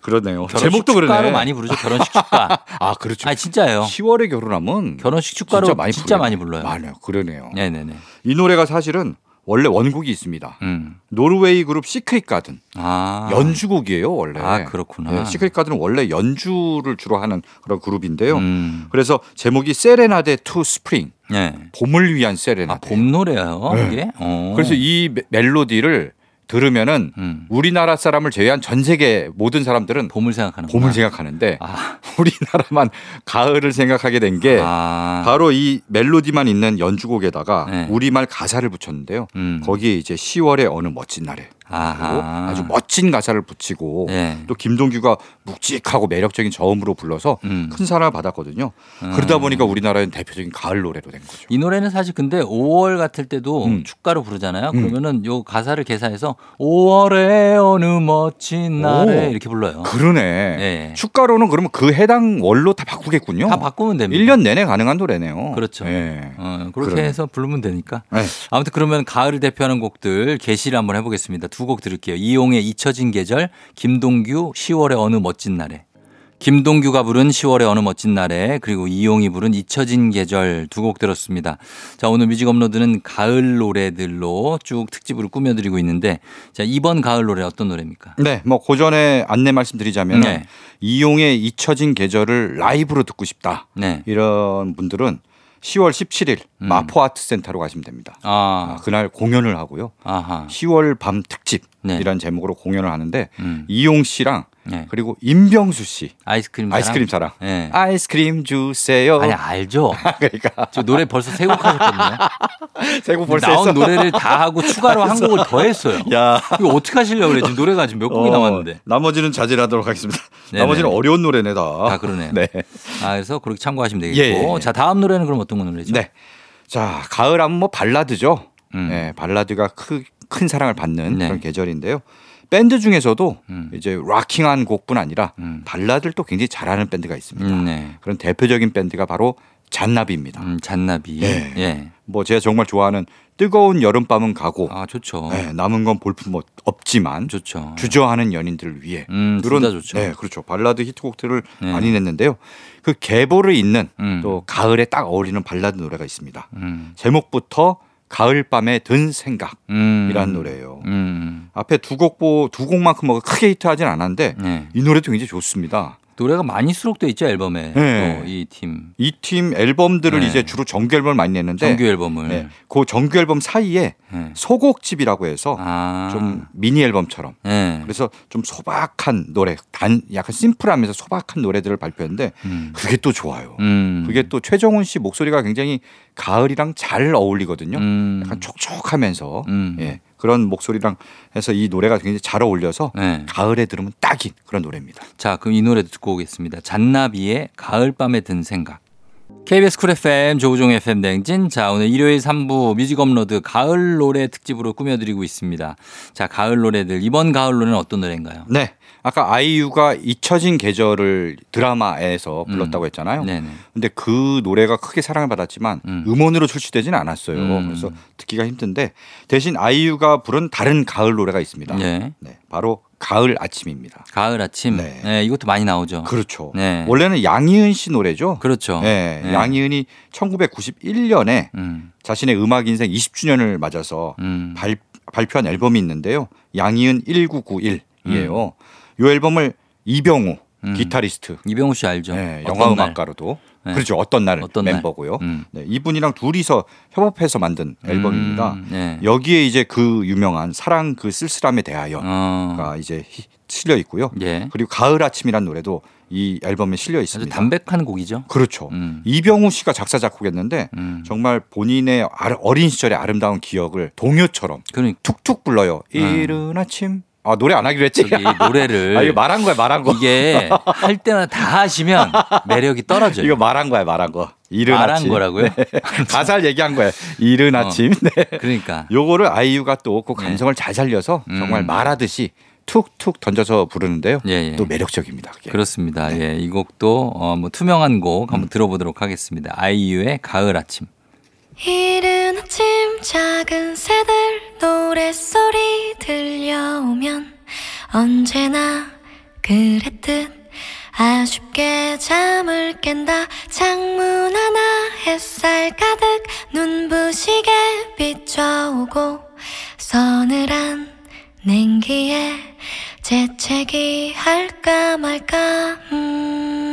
[SPEAKER 2] 그러네요. 제목도
[SPEAKER 1] 축가로
[SPEAKER 2] 그러네.
[SPEAKER 1] 많이 부르죠. 결혼식 축가.
[SPEAKER 2] 아, 그렇죠.
[SPEAKER 1] 아 진짜예요.
[SPEAKER 2] 10월에 결혼하면
[SPEAKER 1] 결혼식 축가로
[SPEAKER 2] 진짜 많이
[SPEAKER 1] 진짜. 많이 불러요.
[SPEAKER 2] 맞아요. 그러네요.
[SPEAKER 1] 네네네.
[SPEAKER 2] 이 노래가 사실은 원래 원곡이 있습니다.
[SPEAKER 1] 음.
[SPEAKER 2] 노르웨이 그룹 시크릿 가든
[SPEAKER 1] 아.
[SPEAKER 2] 연주곡이에요, 원래.
[SPEAKER 1] 아, 그렇구나.
[SPEAKER 2] 네, 시크릿 가든은 원래 연주를 주로 하는 그런 그룹인데요.
[SPEAKER 1] 음.
[SPEAKER 2] 그래서 제목이 Serenade to Spring.
[SPEAKER 1] 예.
[SPEAKER 2] 봄을 위한 세레나데.
[SPEAKER 1] 아, 봄 노래예요,
[SPEAKER 2] 네.
[SPEAKER 1] 이게? 어.
[SPEAKER 2] 그래서 이 메- 멜로디를 들으면은
[SPEAKER 1] 음.
[SPEAKER 2] 우리나라 사람을 제외한 전 세계 모든 사람들은
[SPEAKER 1] 봄을 생각하는
[SPEAKER 2] 봄을 생각하는데
[SPEAKER 1] 아.
[SPEAKER 2] 우리나라만 가을을 생각하게 된게
[SPEAKER 1] 아.
[SPEAKER 2] 바로 이 멜로디만 있는 연주곡에다가
[SPEAKER 1] 네.
[SPEAKER 2] 우리말 가사를 붙였는데요.
[SPEAKER 1] 음.
[SPEAKER 2] 거기에 이제 10월의 어느 멋진 날에
[SPEAKER 1] 아하.
[SPEAKER 2] 아주 멋진 가사를 붙이고
[SPEAKER 1] 예.
[SPEAKER 2] 또 김동규가 묵직하고 매력적인 저음으로 불러서
[SPEAKER 1] 음.
[SPEAKER 2] 큰 사랑을 받았거든요.
[SPEAKER 1] 음.
[SPEAKER 2] 그러다 보니까 우리나라는 대표적인 가을 노래로 된 거죠.
[SPEAKER 1] 이 노래는 사실 근데 5월 같을 때도
[SPEAKER 2] 음.
[SPEAKER 1] 축가로 부르잖아요.
[SPEAKER 2] 음.
[SPEAKER 1] 그러면은 요 가사를 개사해서 5월의 어느 멋진 날에
[SPEAKER 2] 오.
[SPEAKER 1] 이렇게 불러요.
[SPEAKER 2] 그러네.
[SPEAKER 1] 예.
[SPEAKER 2] 축가로는 그러면 그 해당 월로 다 바꾸겠군요.
[SPEAKER 1] 다 바꾸면 됩니다.
[SPEAKER 2] 1년 내내 가능한 노래네요.
[SPEAKER 1] 그렇죠.
[SPEAKER 2] 예.
[SPEAKER 1] 어, 그렇게
[SPEAKER 2] 그러네.
[SPEAKER 1] 해서 부르면 되니까.
[SPEAKER 2] 네.
[SPEAKER 1] 아무튼 그러면 가을을 대표하는 곡들 게시를 한번 해보겠습니다. 두곡 들을게요. 이용의 잊혀진 계절, 김동규 10월의 어느 멋진 날에. 김동규가 부른 10월의 어느 멋진 날에 그리고 이용이 부른 잊혀진 계절 두 곡 들었습니다. 자 오늘 뮤직 업로드는 가을 노래들로 쭉 특집으로 꾸며드리고 있는데 자 이번 가을 노래 어떤 노래입니까?
[SPEAKER 2] 네, 뭐 그 전에 안내 말씀드리자면
[SPEAKER 1] 네.
[SPEAKER 2] 이용의 잊혀진 계절을 라이브로 듣고 싶다.
[SPEAKER 1] 네.
[SPEAKER 2] 이런 분들은 10월 17일
[SPEAKER 1] 음.
[SPEAKER 2] 마포 아트 센터로 가시면 됩니다. 아,
[SPEAKER 1] 아,
[SPEAKER 2] 그날 공연을 하고요.
[SPEAKER 1] 아하.
[SPEAKER 2] 10월 밤 특집
[SPEAKER 1] 네.
[SPEAKER 2] 이란 제목으로 공연을 하는데
[SPEAKER 1] 음.
[SPEAKER 2] 이용 씨랑
[SPEAKER 1] 네.
[SPEAKER 2] 그리고 임병수 씨
[SPEAKER 1] 아이스크림 사랑.
[SPEAKER 2] 아이스크림 사랑
[SPEAKER 1] 네.
[SPEAKER 2] 아이스크림 주세요.
[SPEAKER 1] 아니 알죠.
[SPEAKER 2] 그러니까
[SPEAKER 1] 저 노래 벌써 세 곡 하셨거든요.
[SPEAKER 2] 세 곡 벌써
[SPEAKER 1] 나온
[SPEAKER 2] 했어.
[SPEAKER 1] 노래를 다 하고 추가로 한 곡을 더 했어요.
[SPEAKER 2] 야.
[SPEAKER 1] 이거 어떻게 하시려고 그래? 지금 노래가 지금 몇 곡이
[SPEAKER 2] 어,
[SPEAKER 1] 남았는데.
[SPEAKER 2] 나머지는 자제하도록 하겠습니다.
[SPEAKER 1] 네네.
[SPEAKER 2] 나머지는 어려운 노래네 다.
[SPEAKER 1] 아, 그러네요.
[SPEAKER 2] 네.
[SPEAKER 1] 아, 그래서 그렇게 참고하시면 되겠고.
[SPEAKER 2] 예, 예, 예.
[SPEAKER 1] 자, 다음 노래는 그럼 어떤 노래죠?
[SPEAKER 2] 네. 자, 가을 하면 뭐 발라드죠.
[SPEAKER 1] 음.
[SPEAKER 2] 네, 발라드가 크, 큰 사랑을 받는
[SPEAKER 1] 네.
[SPEAKER 2] 그런 계절인데요. 밴드 중에서도
[SPEAKER 1] 음.
[SPEAKER 2] 이제 rocking한 곡뿐 아니라
[SPEAKER 1] 음.
[SPEAKER 2] 발라드를 또 굉장히 잘하는 밴드가 있습니다.
[SPEAKER 1] 음, 네.
[SPEAKER 2] 그런 대표적인 밴드가 바로 잔나비입니다.
[SPEAKER 1] 음, 잔나비.
[SPEAKER 2] 네.
[SPEAKER 1] 예.
[SPEAKER 2] 뭐 제가 정말 좋아하는 뜨거운 여름밤은 가고
[SPEAKER 1] 아, 좋죠.
[SPEAKER 2] 네, 남은 건 볼품 뭐 없지만
[SPEAKER 1] 좋죠.
[SPEAKER 2] 주저하는 연인들을 위해
[SPEAKER 1] 음, 둘다 좋죠.
[SPEAKER 2] 네, 그렇죠. 발라드 히트곡들을
[SPEAKER 1] 네.
[SPEAKER 2] 많이 냈는데요. 그 계보를 잇는
[SPEAKER 1] 음.
[SPEAKER 2] 또 가을에 딱 어울리는 발라드 노래가 있습니다.
[SPEAKER 1] 음.
[SPEAKER 2] 제목부터 가을밤에 든 생각이라는
[SPEAKER 1] 음.
[SPEAKER 2] 노래예요.
[SPEAKER 1] 음.
[SPEAKER 2] 앞에 두 곡 보 두 곡만큼 뭐 크게 히트하진 않았는데
[SPEAKER 1] 네.
[SPEAKER 2] 이 노래도 굉장히 좋습니다.
[SPEAKER 1] 노래가 많이 수록돼 있죠 앨범에.
[SPEAKER 2] 네.
[SPEAKER 1] 또이팀
[SPEAKER 2] 이 팀 앨범들을
[SPEAKER 1] 네.
[SPEAKER 2] 이제 주로 정규 앨범을 많이 냈는데
[SPEAKER 1] 정규 앨범을.
[SPEAKER 2] 네, 그 정규 앨범 사이에
[SPEAKER 1] 네.
[SPEAKER 2] 소곡집이라고 해서
[SPEAKER 1] 아.
[SPEAKER 2] 좀 미니 앨범처럼
[SPEAKER 1] 네.
[SPEAKER 2] 그래서 좀 소박한 노래 단 약간 심플하면서 소박한 노래들을 발표했는데
[SPEAKER 1] 음.
[SPEAKER 2] 그게 또 좋아요.
[SPEAKER 1] 음.
[SPEAKER 2] 그게 또 최정훈 씨 목소리가 굉장히 가을이랑 잘 어울리거든요.
[SPEAKER 1] 음.
[SPEAKER 2] 약간 촉촉하면서
[SPEAKER 1] 음.
[SPEAKER 2] 예, 그런 목소리랑 해서 이 노래가 굉장히 잘 어울려서
[SPEAKER 1] 네.
[SPEAKER 2] 가을에 들으면 딱인 그런 노래입니다.
[SPEAKER 1] 자, 그럼 이 노래도 듣고 오겠습니다. 잔나비의 가을밤에 든 생각. KBS 쿨 FM 조우종 FM 대행진. 자, 오늘 일요일 3부 뮤직 업로드 가을 노래 특집으로 꾸며드리고 있습니다. 자, 가을 노래들. 이번 가을 노래는 어떤 노래인가요?
[SPEAKER 2] 네. 아까 아이유가 잊혀진 계절을 드라마에서 불렀다고 했잖아요.
[SPEAKER 1] 음. 네네.
[SPEAKER 2] 근데 그 노래가 크게 사랑을 받았지만
[SPEAKER 1] 음.
[SPEAKER 2] 음. 원으로 출시되지는 않았어요.
[SPEAKER 1] 음.
[SPEAKER 2] 그래서 듣기가 힘든데 대신 아이유가 부른 다른 가을 노래가 있습니다.
[SPEAKER 1] 네.
[SPEAKER 2] 네, 바로 가을 아침입니다.
[SPEAKER 1] 가을 아침.
[SPEAKER 2] 네.
[SPEAKER 1] 네. 이것도 많이 나오죠.
[SPEAKER 2] 그렇죠.
[SPEAKER 1] 네.
[SPEAKER 2] 원래는 양희은 씨 노래죠.
[SPEAKER 1] 그렇죠.
[SPEAKER 2] 네,
[SPEAKER 1] 네.
[SPEAKER 2] 양희은이 1991년에
[SPEAKER 1] 음.
[SPEAKER 2] 자신의 음악 인생 20주년을 맞아서
[SPEAKER 1] 음.
[SPEAKER 2] 발, 발표한 앨범이 있는데요. 양희은 1991이에요. 이 앨범을 이병우
[SPEAKER 1] 음.
[SPEAKER 2] 기타리스트,
[SPEAKER 1] 이병우 씨 알죠?
[SPEAKER 2] 네, 영화
[SPEAKER 1] 날.
[SPEAKER 2] 음악가로도
[SPEAKER 1] 네.
[SPEAKER 2] 그렇죠. 어떤 날
[SPEAKER 1] 어떤 날.
[SPEAKER 2] 멤버고요.
[SPEAKER 1] 음.
[SPEAKER 2] 네, 이분이랑 둘이서 협업해서 만든 앨범입니다.
[SPEAKER 1] 음. 네.
[SPEAKER 2] 여기에 이제 그 유명한 사랑 그 쓸쓸함에 대하여가
[SPEAKER 1] 어.
[SPEAKER 2] 이제 히- 실려 있고요.
[SPEAKER 1] 예.
[SPEAKER 2] 그리고 가을 아침이라는 노래도 이 앨범에 실려 있습니다.
[SPEAKER 1] 담백한 곡이죠.
[SPEAKER 2] 그렇죠.
[SPEAKER 1] 음.
[SPEAKER 2] 이병우 씨가 작사 작곡했는데
[SPEAKER 1] 음.
[SPEAKER 2] 정말 본인의 어린 시절의 아름다운 기억을 동요처럼
[SPEAKER 1] 그러니까
[SPEAKER 2] 툭툭 불러요. 이른 아침. 아 노래 안 하기로 했지.
[SPEAKER 1] 노래를
[SPEAKER 2] 아 이거 말한 거야 말한 거.
[SPEAKER 1] 이게 할 때마다 다 하시면 매력이 떨어져요.
[SPEAKER 2] 이거 말한 거야 말한 거. 이른
[SPEAKER 1] 말한
[SPEAKER 2] 아침.
[SPEAKER 1] 거라고요?
[SPEAKER 2] 네. 가사를 얘기한 거야. 이른
[SPEAKER 1] 어.
[SPEAKER 2] 아침. 네.
[SPEAKER 1] 그러니까
[SPEAKER 2] 요거를 아이유가 또 그 감성을 잘 살려서
[SPEAKER 1] 음.
[SPEAKER 2] 정말 말하듯이 툭툭 던져서 부르는데요.
[SPEAKER 1] 예, 예.
[SPEAKER 2] 또 매력적입니다. 그게.
[SPEAKER 1] 그렇습니다.
[SPEAKER 2] 네.
[SPEAKER 1] 예, 이 곡도 어, 뭐 투명한 곡
[SPEAKER 2] 음.
[SPEAKER 1] 한번 들어보도록 하겠습니다. 아이유의 가을 아침.
[SPEAKER 3] 이른 아침 작은 새들 노랫소리 들려오면 언제나 그랬듯 아쉽게 잠을 깬다. 창문 하나 햇살 가득 눈부시게 비춰오고 서늘한 냉기에 재채기 할까 말까. 음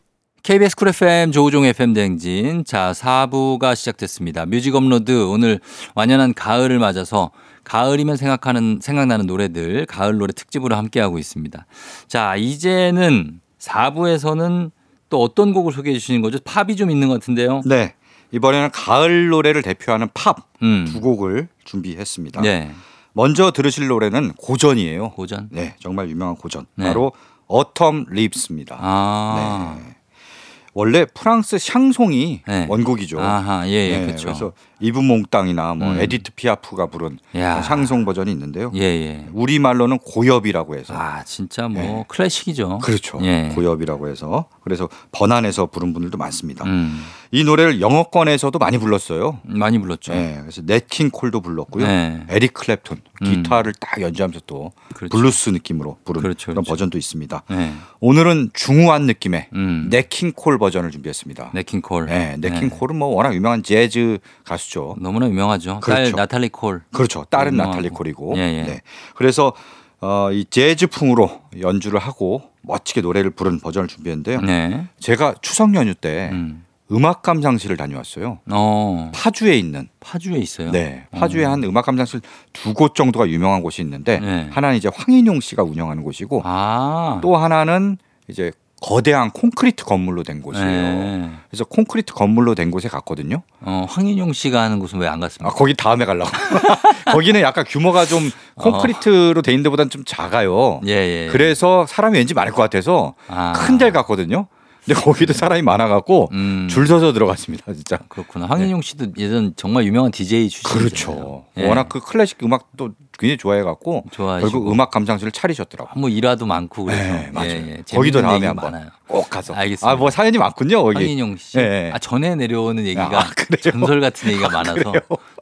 [SPEAKER 1] KBS 쿨 FM 조우종 FM 대행진. 자, 4부가 시작됐습니다. 뮤직 업로드 오늘 완연한 가을을 맞아서 가을이면 생각하는 생각나는 노래들 가을 노래 특집으로 함께 하고 있습니다. 자, 이제는 4부에서는 또 어떤 곡을 소개해 주시는 거죠? 팝이 좀 있는 것 같은데요.
[SPEAKER 2] 네. 이번에는 가을 노래를 대표하는 팝두
[SPEAKER 1] 음.
[SPEAKER 2] 곡을 준비했습니다.
[SPEAKER 1] 네.
[SPEAKER 2] 먼저 들으실 노래는 고전이에요.
[SPEAKER 1] 고전.
[SPEAKER 2] 네, 정말 유명한 고전.
[SPEAKER 1] 네.
[SPEAKER 2] 바로 어텀 립스입니다.
[SPEAKER 1] 아.
[SPEAKER 2] 네. 원래 프랑스 샹송이
[SPEAKER 1] 네.
[SPEAKER 2] 원곡이죠.
[SPEAKER 1] 아하, 예, 예,
[SPEAKER 2] 네,
[SPEAKER 1] 그렇죠.
[SPEAKER 2] 그래서 이브 몽땅이나 뭐
[SPEAKER 1] 음.
[SPEAKER 2] 에디트 피아프가 부른
[SPEAKER 1] 야.
[SPEAKER 2] 샹송 버전이 있는데요.
[SPEAKER 1] 예, 예.
[SPEAKER 2] 우리 말로는 고엽이라고 해서
[SPEAKER 1] 아, 진짜 뭐
[SPEAKER 2] 네.
[SPEAKER 1] 클래식이죠.
[SPEAKER 2] 그렇죠.
[SPEAKER 1] 예.
[SPEAKER 2] 고엽이라고 해서 그래서 번안해서 부른 분들도 많습니다.
[SPEAKER 1] 음.
[SPEAKER 2] 이 노래를 영어권에서도 많이 불렀어요.
[SPEAKER 1] 많이 불렀죠.
[SPEAKER 2] 네, 그래서 냇 킹 콜도 불렀고요.
[SPEAKER 1] 네.
[SPEAKER 2] 에릭 클랩튼
[SPEAKER 1] 음.
[SPEAKER 2] 기타를 딱 연주하면서 또
[SPEAKER 1] 그렇죠.
[SPEAKER 2] 블루스 느낌으로 부른
[SPEAKER 1] 그렇죠,
[SPEAKER 2] 그런
[SPEAKER 1] 그렇죠.
[SPEAKER 2] 버전도 있습니다.
[SPEAKER 1] 네.
[SPEAKER 2] 오늘은 중후한 느낌의
[SPEAKER 1] 음.
[SPEAKER 2] 냇 킹 콜 버전을 준비했습니다.
[SPEAKER 1] 냇 킹 콜.
[SPEAKER 2] 네, 냇 킹 콜은 뭐 워낙 유명한 재즈 가수죠.
[SPEAKER 1] 너무나 유명하죠. 딸
[SPEAKER 2] 그렇죠.
[SPEAKER 1] 나탈리 콜.
[SPEAKER 2] 그렇죠. 딸은
[SPEAKER 1] 유명하고.
[SPEAKER 2] 나탈리 콜이고.
[SPEAKER 1] 예, 예.
[SPEAKER 2] 네. 그래서 어, 이 재즈풍으로 연주를 하고 멋지게 노래를 부른 버전을 준비했는데요.
[SPEAKER 1] 네.
[SPEAKER 2] 제가 추석 연휴 때
[SPEAKER 1] 음.
[SPEAKER 2] 음악 감상실을 다녀왔어요.
[SPEAKER 1] 어,
[SPEAKER 2] 파주에 있는
[SPEAKER 1] 파주에 있어요.
[SPEAKER 2] 네 파주에 한 음악 감상실 두 곳 정도가 유명한 곳이 있는데
[SPEAKER 1] 네.
[SPEAKER 2] 하나는 이제 황인용 씨가 운영하는 곳이고
[SPEAKER 1] 아,
[SPEAKER 2] 또 하나는 이제 거대한 콘크리트 건물로 된 곳이에요.
[SPEAKER 1] 네.
[SPEAKER 2] 그래서 콘크리트 건물로 된 곳에 갔거든요.
[SPEAKER 1] 어, 황인용 씨가 하는 곳은 왜안
[SPEAKER 2] 아,
[SPEAKER 1] 갔습니까?
[SPEAKER 2] 거기 다음에 가려고. 거기는 약간 규모가 좀 콘크리트로 돼 있는 데보다는 좀 작아요.
[SPEAKER 1] 예, 예.
[SPEAKER 2] 그래서 사람이 왠지 많을 것 같아서
[SPEAKER 1] 아.
[SPEAKER 2] 큰 데를 갔거든요. 근데 거기도 사람이 많아갖고
[SPEAKER 1] 음.
[SPEAKER 2] 줄 서서 들어갔습니다, 진짜.
[SPEAKER 1] 그렇구나. 황인용 씨도 예전 정말 유명한 DJ 출신이잖아요.
[SPEAKER 2] 그렇죠.
[SPEAKER 1] 예.
[SPEAKER 2] 워낙 그 클래식 음악도 굉장히 좋아해갖고
[SPEAKER 1] 좋아하시고.
[SPEAKER 2] 결국 음악 감상실을 차리셨더라고.
[SPEAKER 1] 뭐 일화도 많고 그래서
[SPEAKER 2] 네, 맞아요.
[SPEAKER 1] 예, 예.
[SPEAKER 2] 거기도 다음에 한번. 꼭 가서.
[SPEAKER 1] 알겠습니다.
[SPEAKER 2] 아, 뭐 사연이 많군요, 거기.
[SPEAKER 1] 황인용 씨.
[SPEAKER 2] 예, 예.
[SPEAKER 1] 아, 전에 내려오는 얘기가
[SPEAKER 2] 아?
[SPEAKER 1] 전설 같은 얘기가 많아서.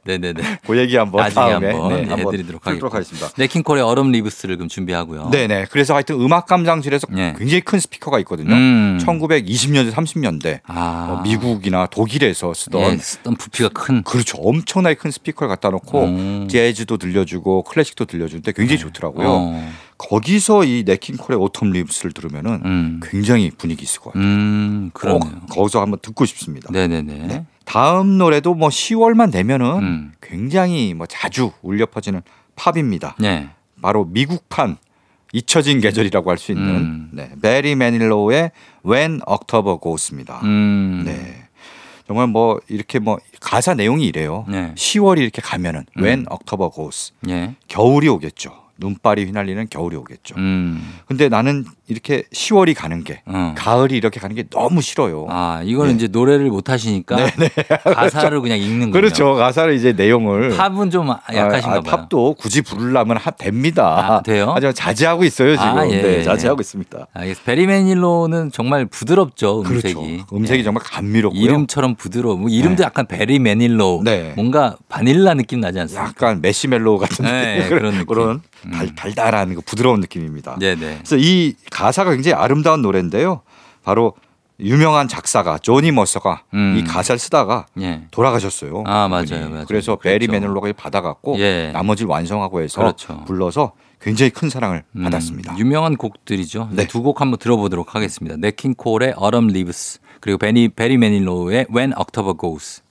[SPEAKER 1] 네네네.
[SPEAKER 2] 그 얘기 한번
[SPEAKER 1] 나중에
[SPEAKER 2] 다음에
[SPEAKER 1] 한번
[SPEAKER 2] 네,
[SPEAKER 1] 예,
[SPEAKER 2] 한번
[SPEAKER 1] 해드리도록 하겠습니다. 냇 킹 콜의 Autumn Leaves를 그럼 준비하고요.
[SPEAKER 2] 네네. 그래서 하여튼 음악 감상실에서
[SPEAKER 1] 예.
[SPEAKER 2] 굉장히 큰 스피커가 있거든요.
[SPEAKER 1] 음.
[SPEAKER 2] 1920년대, 30년대
[SPEAKER 1] 아.
[SPEAKER 2] 어, 미국이나 독일에서 쓰던
[SPEAKER 1] 예, 쓰던 부피가 큰.
[SPEAKER 2] 그렇죠. 엄청나게 큰 스피커를 갖다 놓고
[SPEAKER 1] 음.
[SPEAKER 2] 재즈도 들려주고 클래식도 들려주는데 굉장히 좋더라고요.
[SPEAKER 1] 어.
[SPEAKER 2] 거기서 이 냇 킹 콜의 Autumn Leaves를 들으면은
[SPEAKER 1] 음.
[SPEAKER 2] 굉장히 분위기 있을 것 같아요.
[SPEAKER 1] 음,
[SPEAKER 2] 꼭
[SPEAKER 1] 그러네요.
[SPEAKER 2] 거기서 한번 듣고 싶습니다.
[SPEAKER 1] 네네네.
[SPEAKER 2] 네. 다음 노래도 뭐 10월만 되면은
[SPEAKER 1] 음.
[SPEAKER 2] 굉장히 뭐 자주 울려 퍼지는 팝입니다.
[SPEAKER 1] 네.
[SPEAKER 2] 바로 미국판 잊혀진 계절이라고 할 수 있는
[SPEAKER 1] 음.
[SPEAKER 2] 네, 베리 매닐로우의 When October Goes입니다.
[SPEAKER 1] 음.
[SPEAKER 2] 네. 정말 뭐 이렇게 뭐 가사 내용이 이래요.
[SPEAKER 1] 네.
[SPEAKER 2] 10월이 이렇게 가면은
[SPEAKER 1] 음.
[SPEAKER 2] When October Goes
[SPEAKER 1] 예.
[SPEAKER 2] 겨울이 오겠죠. 눈발이 휘날리는 겨울이 오겠죠.
[SPEAKER 1] 음.
[SPEAKER 2] 근데 나는 이렇게 10월이 가는 게
[SPEAKER 1] 어.
[SPEAKER 2] 가을이 이렇게 가는 게 너무 싫어요.
[SPEAKER 1] 아, 이거는
[SPEAKER 2] 네.
[SPEAKER 1] 이제 노래를 못 하시니까 가사를 그냥 읽는 거죠.
[SPEAKER 2] 그렇죠. 가사를 이제 내용을
[SPEAKER 1] 팝은 좀 약하신가
[SPEAKER 2] 아, 아,
[SPEAKER 1] 봐요.
[SPEAKER 2] 팝도 굳이 부르려면 하, 됩니다.
[SPEAKER 1] 아, 돼요?
[SPEAKER 2] 하지만 자제하고 있어요 지금.
[SPEAKER 1] 아, 예,
[SPEAKER 2] 네,
[SPEAKER 1] 예.
[SPEAKER 2] 자제하고 있습니다.
[SPEAKER 1] 알겠습니다. 베리 매닐로는 정말 부드럽죠, 음색이.
[SPEAKER 2] 그렇죠. 음색이
[SPEAKER 1] 예.
[SPEAKER 2] 정말 감미롭고요.
[SPEAKER 1] 이름처럼 부드러워. 뭐 이름도
[SPEAKER 2] 네.
[SPEAKER 1] 약간 베리 매닐로.
[SPEAKER 2] 네.
[SPEAKER 1] 뭔가 바닐라 느낌 나지 않습니까?
[SPEAKER 2] 약간 마시멜로 같은
[SPEAKER 1] 네, 그런 느낌.
[SPEAKER 2] 그런
[SPEAKER 1] 음.
[SPEAKER 2] 달, 달달한 그 부드러운 느낌입니다.
[SPEAKER 1] 네네.
[SPEAKER 2] 그래서 이 가사가 굉장히 아름다운 노래인데요. 바로 유명한 작사가 조니 머서가
[SPEAKER 1] 음.
[SPEAKER 2] 이 가사를 쓰다가
[SPEAKER 1] 예.
[SPEAKER 2] 돌아가셨어요.
[SPEAKER 1] 아, 맞아요. 맞아요.
[SPEAKER 2] 그래서 베리
[SPEAKER 1] 그렇죠.
[SPEAKER 2] 매닐로가 받아갖고
[SPEAKER 1] 예.
[SPEAKER 2] 나머지를 완성하고 해서
[SPEAKER 1] 그렇죠.
[SPEAKER 2] 불러서 굉장히 큰 사랑을
[SPEAKER 1] 음,
[SPEAKER 2] 받았습니다.
[SPEAKER 1] 유명한 곡들이죠.
[SPEAKER 2] 네.
[SPEAKER 1] 두 곡 한번 들어보도록 하겠습니다. 냇 킹 콜의 Autumn Leaves 그리고 베니 베리 매닐로우의 When October Goes.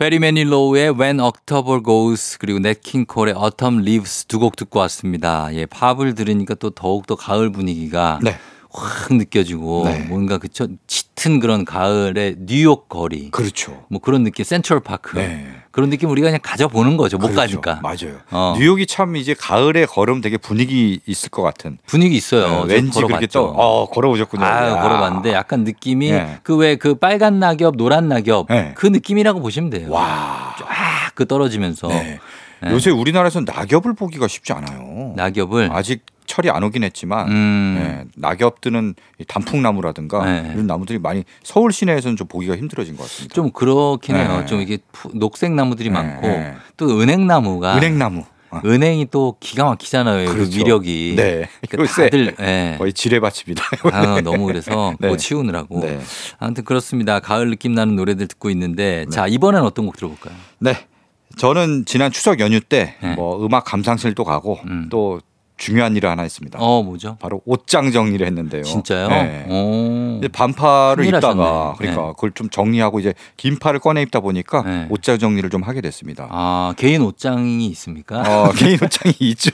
[SPEAKER 1] 베리 매닐로우의 When October Goes 그리고 냇 킹 콜의 Autumn Leaves 두 곡 듣고 왔습니다. 예, 팝을 들으니까 또 더욱 더 가을 분위기가
[SPEAKER 2] 네.
[SPEAKER 1] 확 느껴지고
[SPEAKER 2] 네.
[SPEAKER 1] 뭔가 그쵸 짙은 그런 가을의 뉴욕 거리
[SPEAKER 2] 그렇죠.
[SPEAKER 1] 뭐 그런 느낌 센트럴 파크
[SPEAKER 2] 네.
[SPEAKER 1] 그런 느낌 우리가 그냥 가져보는 거죠 못
[SPEAKER 2] 그렇죠.
[SPEAKER 1] 가니까
[SPEAKER 2] 맞아요.
[SPEAKER 1] 어.
[SPEAKER 2] 뉴욕이 참 이제 가을에 걸으면 되게 분위기 있을 것 같은.
[SPEAKER 1] 분위기 있어요.
[SPEAKER 2] 네,
[SPEAKER 1] 저
[SPEAKER 2] 왠지 그렇게
[SPEAKER 1] 걸어봤죠.
[SPEAKER 2] 또 어, 걸어보셨군요.
[SPEAKER 1] 아,
[SPEAKER 2] 야.
[SPEAKER 1] 걸어봤는데 약간 느낌이
[SPEAKER 2] 네.
[SPEAKER 1] 그왜그 빨간 낙엽, 노란 낙엽
[SPEAKER 2] 네.
[SPEAKER 1] 그 느낌이라고 보시면 돼요.
[SPEAKER 2] 와.
[SPEAKER 1] 쫙그 떨어지면서
[SPEAKER 2] 네.
[SPEAKER 1] 네.
[SPEAKER 2] 요새 우리나라에서는 낙엽을 보기가 쉽지 않아요.
[SPEAKER 1] 낙엽을
[SPEAKER 2] 아직 철이 안 오긴 했지만
[SPEAKER 1] 음.
[SPEAKER 2] 네, 낙엽 뜨는 이 단풍나무라든가
[SPEAKER 1] 네.
[SPEAKER 2] 이런 나무들이 많이 서울 시내에서는 좀 보기가 힘들어진 것 같습니다.
[SPEAKER 1] 좀 그렇긴 해요.
[SPEAKER 2] 네.
[SPEAKER 1] 좀 이게 푸- 녹색 나무들이
[SPEAKER 2] 네,
[SPEAKER 1] 많고
[SPEAKER 2] 네.
[SPEAKER 1] 또 은행나무가
[SPEAKER 2] 은행나무. 어.
[SPEAKER 1] 은행이 또 기가 막히잖아요. 그
[SPEAKER 2] 그렇죠.
[SPEAKER 1] 위력이.
[SPEAKER 2] 네.
[SPEAKER 1] 그러니까 다들 예.
[SPEAKER 2] 거의 지뢰밭입니다.
[SPEAKER 1] 아, 너무 그래서
[SPEAKER 2] 네.
[SPEAKER 1] 그거 치우느라고.
[SPEAKER 2] 네.
[SPEAKER 1] 아무튼 그렇습니다. 가을 느낌 나는 노래들 듣고 있는데 자 이번엔 어떤 곡 들어볼까요?
[SPEAKER 2] 네. 저는 지난 추석 연휴 때
[SPEAKER 1] 네.
[SPEAKER 2] 뭐 음악 감상실도 가고
[SPEAKER 1] 음.
[SPEAKER 2] 또 중요한 일을 하나 했습니다.
[SPEAKER 1] 어 뭐죠?
[SPEAKER 2] 바로 옷장 정리를 했는데요.
[SPEAKER 1] 진짜요?
[SPEAKER 2] 네. 반팔을 입다가. 그러니까
[SPEAKER 1] 네.
[SPEAKER 2] 그걸 좀 정리하고 이제 긴 팔을 꺼내 입다 보니까
[SPEAKER 1] 네.
[SPEAKER 2] 옷장 정리를 좀 하게 됐습니다.
[SPEAKER 1] 아 개인 옷장이 있습니까?
[SPEAKER 2] 어, 개인 옷장이 있죠.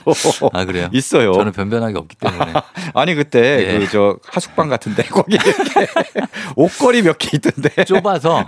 [SPEAKER 1] 아 그래요?
[SPEAKER 2] 있어요.
[SPEAKER 1] 저는 변변하게 없기 때문에.
[SPEAKER 2] 아니 그때
[SPEAKER 1] 예.
[SPEAKER 2] 그저 하숙방 같은데 거기 이렇게 옷걸이 몇 개 있던데.
[SPEAKER 1] 좁아서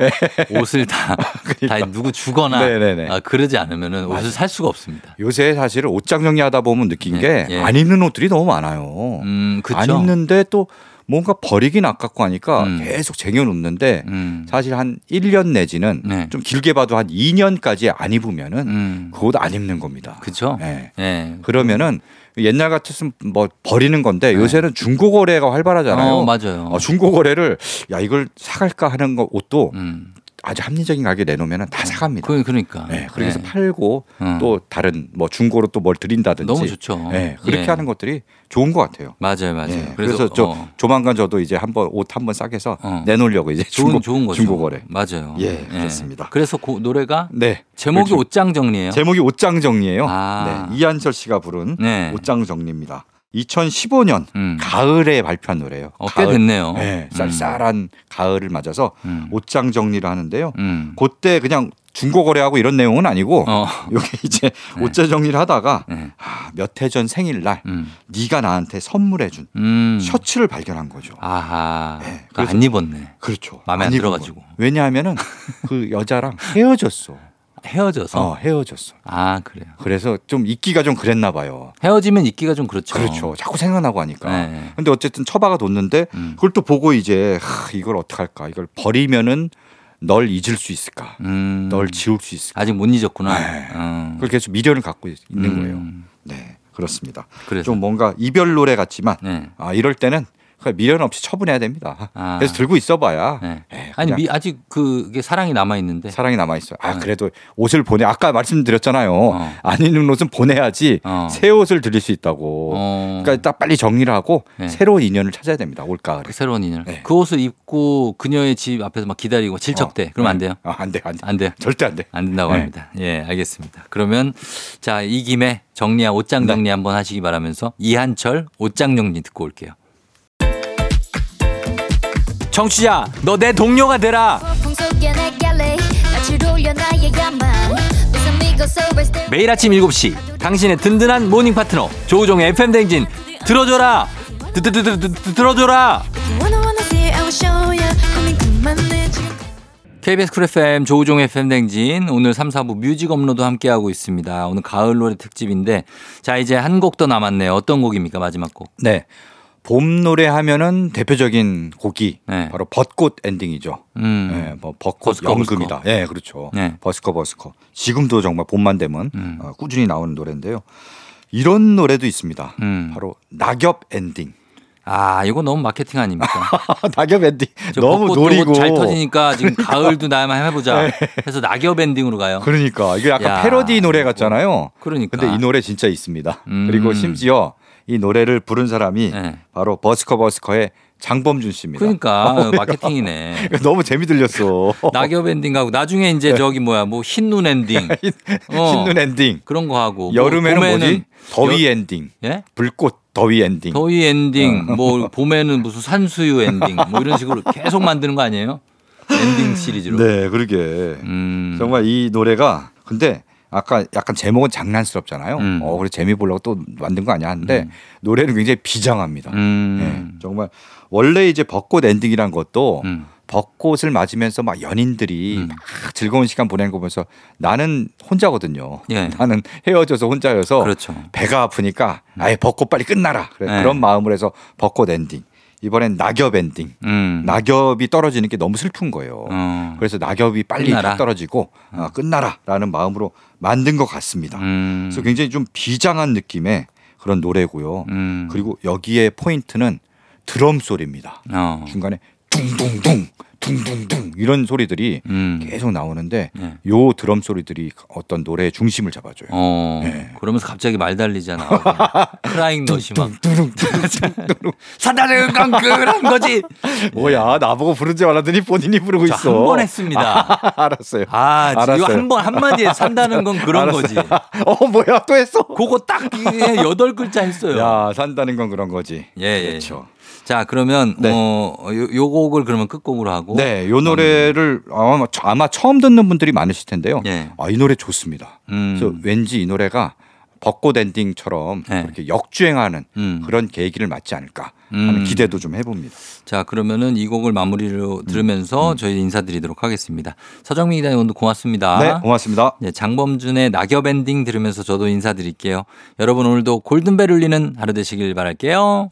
[SPEAKER 1] 옷을 다, 다 누구 주거나
[SPEAKER 2] 네.
[SPEAKER 1] 아, 그러지 않으면 옷을 살 수가 없습니다.
[SPEAKER 2] 요새 사실은 옷장 정리하다 보면 느낀
[SPEAKER 1] 예,
[SPEAKER 2] 게
[SPEAKER 1] 예.
[SPEAKER 2] 안 입는 옷들이 너무 많아요.
[SPEAKER 1] 음.
[SPEAKER 2] 안 입는데 또 뭔가 버리긴 아깝고 하니까
[SPEAKER 1] 음.
[SPEAKER 2] 계속 쟁여놓는데
[SPEAKER 1] 음.
[SPEAKER 2] 사실 한 1년 내지는
[SPEAKER 1] 네.
[SPEAKER 2] 좀 길게 봐도 한 2년까지 안 입으면은
[SPEAKER 1] 음.
[SPEAKER 2] 그옷 안 입는 겁니다.
[SPEAKER 1] 그쵸?
[SPEAKER 2] 네.
[SPEAKER 1] 예.
[SPEAKER 2] 그러면은 옛날 같았으면 뭐 버리는 건데 요새는 중고 거래가 활발하잖아요.
[SPEAKER 1] 네. 어, 맞아요.
[SPEAKER 2] 어, 중고 거래를 야 이걸 사갈까 하는 거 옷도
[SPEAKER 1] 음.
[SPEAKER 2] 아주 합리적인 가격에 내놓으면 다 사갑니다.
[SPEAKER 1] 그, 그러니까.
[SPEAKER 2] 네, 그래서
[SPEAKER 1] 예.
[SPEAKER 2] 팔고
[SPEAKER 1] 음.
[SPEAKER 2] 또 다른 뭐 중고로 또 뭘 드린다든지
[SPEAKER 1] 너무 좋죠.
[SPEAKER 2] 네, 그렇게
[SPEAKER 1] 예.
[SPEAKER 2] 하는 것들이 좋은 것 같아요.
[SPEAKER 1] 맞아요, 맞아요.
[SPEAKER 2] 예,
[SPEAKER 1] 그래서,
[SPEAKER 2] 그래서, 저
[SPEAKER 1] 어,
[SPEAKER 2] 조만간 저도 이제 한번 옷 한번 싸게 해서
[SPEAKER 1] 어.
[SPEAKER 2] 내놓으려고 이제
[SPEAKER 1] 좋은
[SPEAKER 2] 중고
[SPEAKER 1] 좋은 거죠.
[SPEAKER 2] 중고 거래.
[SPEAKER 1] 맞아요.
[SPEAKER 2] 예, 그렇습니다.
[SPEAKER 1] 그래서 그 노래가
[SPEAKER 2] 네.
[SPEAKER 1] 제목이
[SPEAKER 2] 그렇죠.
[SPEAKER 1] 옷장 정리예요.
[SPEAKER 2] 제목이 옷장 정리예요.
[SPEAKER 1] 아.
[SPEAKER 2] 네, 이한철 씨가 부른
[SPEAKER 1] 네.
[SPEAKER 2] 옷장 정리입니다. 2015년
[SPEAKER 1] 음.
[SPEAKER 2] 가을에 발표한 노래예요.
[SPEAKER 1] 어, 꽤
[SPEAKER 2] 가을.
[SPEAKER 1] 됐네요.
[SPEAKER 2] 네, 쌀쌀한 가을을 맞아서
[SPEAKER 1] 음.
[SPEAKER 2] 옷장 정리를 하는데요.
[SPEAKER 1] 음.
[SPEAKER 2] 그때 그냥 중고 거래하고 이런 내용은 아니고
[SPEAKER 1] 어.
[SPEAKER 2] 여기 이제 옷장 정리를 하다가
[SPEAKER 1] 네.
[SPEAKER 2] 아, 몇해 전 생일날
[SPEAKER 1] 음.
[SPEAKER 2] 네가 나한테 선물해준
[SPEAKER 1] 음.
[SPEAKER 2] 셔츠를 발견한 거죠.
[SPEAKER 1] 아하.
[SPEAKER 2] 네,
[SPEAKER 1] 안 입었네.
[SPEAKER 2] 그렇죠.
[SPEAKER 1] 마음에 안
[SPEAKER 2] 입은
[SPEAKER 1] 들어가지고.
[SPEAKER 2] 왜냐하면은 그 여자랑 헤어졌어.
[SPEAKER 1] 헤어져서.
[SPEAKER 2] 어, 헤어졌어.
[SPEAKER 1] 아 그래요.
[SPEAKER 2] 그래서 좀 입기가 좀 그랬나 봐요.
[SPEAKER 1] 헤어지면 입기가 좀 그렇죠.
[SPEAKER 2] 그렇죠. 자꾸 생각나고 하니까.
[SPEAKER 1] 네.
[SPEAKER 2] 근데 어쨌든 처박아 뒀는데
[SPEAKER 1] 음.
[SPEAKER 2] 그걸 또 보고 이제 하, 이걸 어떡 할까? 이걸 버리면은 널 잊을 수 있을까?
[SPEAKER 1] 음.
[SPEAKER 2] 널 지울 수 있을까?
[SPEAKER 1] 아직 못 잊었구나.
[SPEAKER 2] 네.
[SPEAKER 1] 어.
[SPEAKER 2] 그걸 계속 미련을 갖고 있는 거예요.
[SPEAKER 1] 음.
[SPEAKER 2] 네, 그렇습니다.
[SPEAKER 1] 그래서.
[SPEAKER 2] 좀 뭔가 이별 노래 같지만
[SPEAKER 1] 네.
[SPEAKER 2] 아 이럴 때는 그냥 미련 없이 처분해야 됩니다.
[SPEAKER 1] 아.
[SPEAKER 2] 그래서 들고 있어봐야
[SPEAKER 1] 네.
[SPEAKER 2] 예,
[SPEAKER 1] 아니 미, 아직 그게 사랑이 남아 있는데.
[SPEAKER 2] 사랑이 남아 있어요. 아
[SPEAKER 1] 네.
[SPEAKER 2] 그래도 옷을 보내 아까 말씀드렸잖아요.
[SPEAKER 1] 어.
[SPEAKER 2] 안 입는 옷은 보내야지
[SPEAKER 1] 어.
[SPEAKER 2] 새 옷을 드릴 수 있다고.
[SPEAKER 1] 어.
[SPEAKER 2] 그러니까 딱 빨리 정리를 하고
[SPEAKER 1] 네.
[SPEAKER 2] 새로운 인연을 찾아야 됩니다. 올가을에.
[SPEAKER 1] 그 새로운 인연.
[SPEAKER 2] 네.
[SPEAKER 1] 그 옷을 입고 그녀의 집 앞에서 막 기다리고 질척대. 그러면 안 돼요?
[SPEAKER 2] 아, 안 돼, 안 돼.
[SPEAKER 1] 안 돼요.
[SPEAKER 2] 절대 안 돼.
[SPEAKER 1] 안 된다고
[SPEAKER 2] 네.
[SPEAKER 1] 합니다. 예, 알겠습니다. 그러면 자, 이 김에 정리한 옷장
[SPEAKER 2] 네.
[SPEAKER 1] 정리 한번 하시기 바라면서 이한철 옷장 정리 듣고 올게요. 청취자, 너 내 동료가 되라. 매일 아침 7시 당신의 든든한 morning 파트너 조우종의 FM 댕진 들어줘라. 드드드드 들어줘라. KBS 쿨 FM 조우종 FM 댕진 오늘 3, 4부 뮤직 업로드 함께하고 있습니다. 오늘 가을 노래 특집인데 자 이제 한 곡 더 남았네요. 어떤 곡입니까 마지막 곡?
[SPEAKER 2] 네. 봄 노래 하면은 대표적인 곡이
[SPEAKER 1] 네.
[SPEAKER 2] 바로 벚꽃 엔딩이죠.
[SPEAKER 1] 음.
[SPEAKER 2] 네, 뭐 벚꽃
[SPEAKER 1] 버스커,
[SPEAKER 2] 연금이다. 예, 네, 그렇죠.
[SPEAKER 1] 네.
[SPEAKER 2] 버스커 버스커. 지금도 정말 봄만 되면
[SPEAKER 1] 음.
[SPEAKER 2] 어, 꾸준히 나오는 노래인데요. 이런 노래도 있습니다.
[SPEAKER 1] 음.
[SPEAKER 2] 바로 낙엽 엔딩.
[SPEAKER 1] 아 이거 너무 마케팅 아닙니까?
[SPEAKER 2] 낙엽 엔딩
[SPEAKER 1] 저
[SPEAKER 2] 너무 노리고
[SPEAKER 1] 잘 터지니까 지금 가을도 나만 해보자. 해서 낙엽 엔딩으로 가요.
[SPEAKER 2] 그러니까 이게 약간
[SPEAKER 1] 야,
[SPEAKER 2] 패러디 노래 같잖아요.
[SPEAKER 1] 그러니까.
[SPEAKER 2] 근데 이 노래 진짜 있습니다.
[SPEAKER 1] 음.
[SPEAKER 2] 그리고 심지어 이 노래를 부른 사람이
[SPEAKER 1] 네.
[SPEAKER 2] 바로 버스커 버스커의 장범준 씨입니다.
[SPEAKER 1] 그러니까 마케팅이네.
[SPEAKER 2] 너무 재미 들렸어.
[SPEAKER 1] 낙엽 엔딩 하고 나중에 이제 저기 뭐야 뭐 흰눈 엔딩 어,
[SPEAKER 2] 흰눈 엔딩.
[SPEAKER 1] 그런 거 하고
[SPEAKER 2] 여름에는
[SPEAKER 1] 봄에는
[SPEAKER 2] 뭐지? 더위
[SPEAKER 1] 여-
[SPEAKER 2] 엔딩.
[SPEAKER 1] 예?
[SPEAKER 2] 불꽃 더위 엔딩.
[SPEAKER 1] 더위 엔딩,
[SPEAKER 2] 어.
[SPEAKER 1] 뭐 봄에는 무슨 산수유 엔딩, 뭐 이런 식으로 계속 만드는 거 아니에요? 엔딩 시리즈로.
[SPEAKER 2] 네, 그러게.
[SPEAKER 1] 음.
[SPEAKER 2] 정말 이 노래가 근데 아까 약간 제목은 장난스럽잖아요.
[SPEAKER 1] 음.
[SPEAKER 2] 어, 그래 재미 보려고 또 만든 거 아니야 하는데
[SPEAKER 1] 음.
[SPEAKER 2] 노래는 굉장히 비장합니다.
[SPEAKER 1] 음.
[SPEAKER 2] 네, 정말 원래 이제 벚꽃 엔딩이란 것도
[SPEAKER 1] 음.
[SPEAKER 2] 벚꽃을 맞으면서 막 연인들이
[SPEAKER 1] 음.
[SPEAKER 2] 막 즐거운 시간 보내는 거 보면서 나는 혼자거든요.
[SPEAKER 1] 예.
[SPEAKER 2] 나는 헤어져서 혼자여서
[SPEAKER 1] 그렇죠.
[SPEAKER 2] 배가 아프니까 아예 벚꽃 빨리 끝나라. 그래,
[SPEAKER 1] 네.
[SPEAKER 2] 그런 마음으로 해서 벚꽃 엔딩. 이번엔 낙엽 엔딩.
[SPEAKER 1] 음.
[SPEAKER 2] 낙엽이 떨어지는 게 너무 슬픈 거예요.
[SPEAKER 1] 어.
[SPEAKER 2] 그래서 낙엽이 빨리
[SPEAKER 1] 끝나라.
[SPEAKER 2] 딱 떨어지고 어, 끝나라라는 마음으로 만든 것 같습니다.
[SPEAKER 1] 음.
[SPEAKER 2] 그래서 굉장히 좀 비장한 느낌의 그런 노래고요.
[SPEAKER 1] 음.
[SPEAKER 2] 그리고 여기에 포인트는 드럼 소리입니다.
[SPEAKER 1] 어.
[SPEAKER 2] 중간에 둥둥둥 둥둥둥 이런 소리들이
[SPEAKER 1] 음.
[SPEAKER 2] 계속 나오는데
[SPEAKER 1] 네.
[SPEAKER 2] 요 드럼 소리들이 어떤 노래의 중심을 잡아줘요.
[SPEAKER 1] 어.
[SPEAKER 2] 네.
[SPEAKER 1] 그러면서 갑자기 말 달리잖아. 크라잉 넛이 막건 그런 거지.
[SPEAKER 2] 뭐야 나보고 줄 알았더니 본인이 부르고 있어.
[SPEAKER 1] 저한번 했습니다.
[SPEAKER 2] 알았어요.
[SPEAKER 1] 아, 이거
[SPEAKER 2] 알았어요.
[SPEAKER 1] 한번 한마디에 산다는 건 그런
[SPEAKER 2] 알았어요.
[SPEAKER 1] 거지.
[SPEAKER 2] 어 뭐야 또 했어.
[SPEAKER 1] 그거 딱 여덟 글자 했어요.
[SPEAKER 2] 야 산다는 건 그런 거지.
[SPEAKER 1] 예, 예.
[SPEAKER 2] 그렇죠.
[SPEAKER 1] 자, 그러면
[SPEAKER 2] 네.
[SPEAKER 1] 어, 요, 요 곡을 그러면 끝곡으로 하고
[SPEAKER 2] 네, 요 노래를 아마, 아마 처음 듣는 분들이 많으실 텐데요.
[SPEAKER 1] 예.
[SPEAKER 2] 아, 이 노래 좋습니다.
[SPEAKER 1] 음.
[SPEAKER 2] 그래서 왠지 이 노래가 벚꽃 엔딩처럼
[SPEAKER 1] 네.
[SPEAKER 2] 그렇게 역주행하는
[SPEAKER 1] 음.
[SPEAKER 2] 그런 계기를 맞지 않을까 하는
[SPEAKER 1] 음.
[SPEAKER 2] 기대도 좀 해봅니다.
[SPEAKER 1] 자, 그러면은 이 곡을
[SPEAKER 2] 음.
[SPEAKER 1] 마무리로 들으면서 저희 인사드리도록 하겠습니다. 서정민 기자님 오늘 고맙습니다.
[SPEAKER 2] 네, 고맙습니다.
[SPEAKER 1] 네, 장범준의 낙엽 엔딩 들으면서 저도 인사드릴게요. 여러분 오늘도 골든벨 울리는 하루 되시길 바랄게요.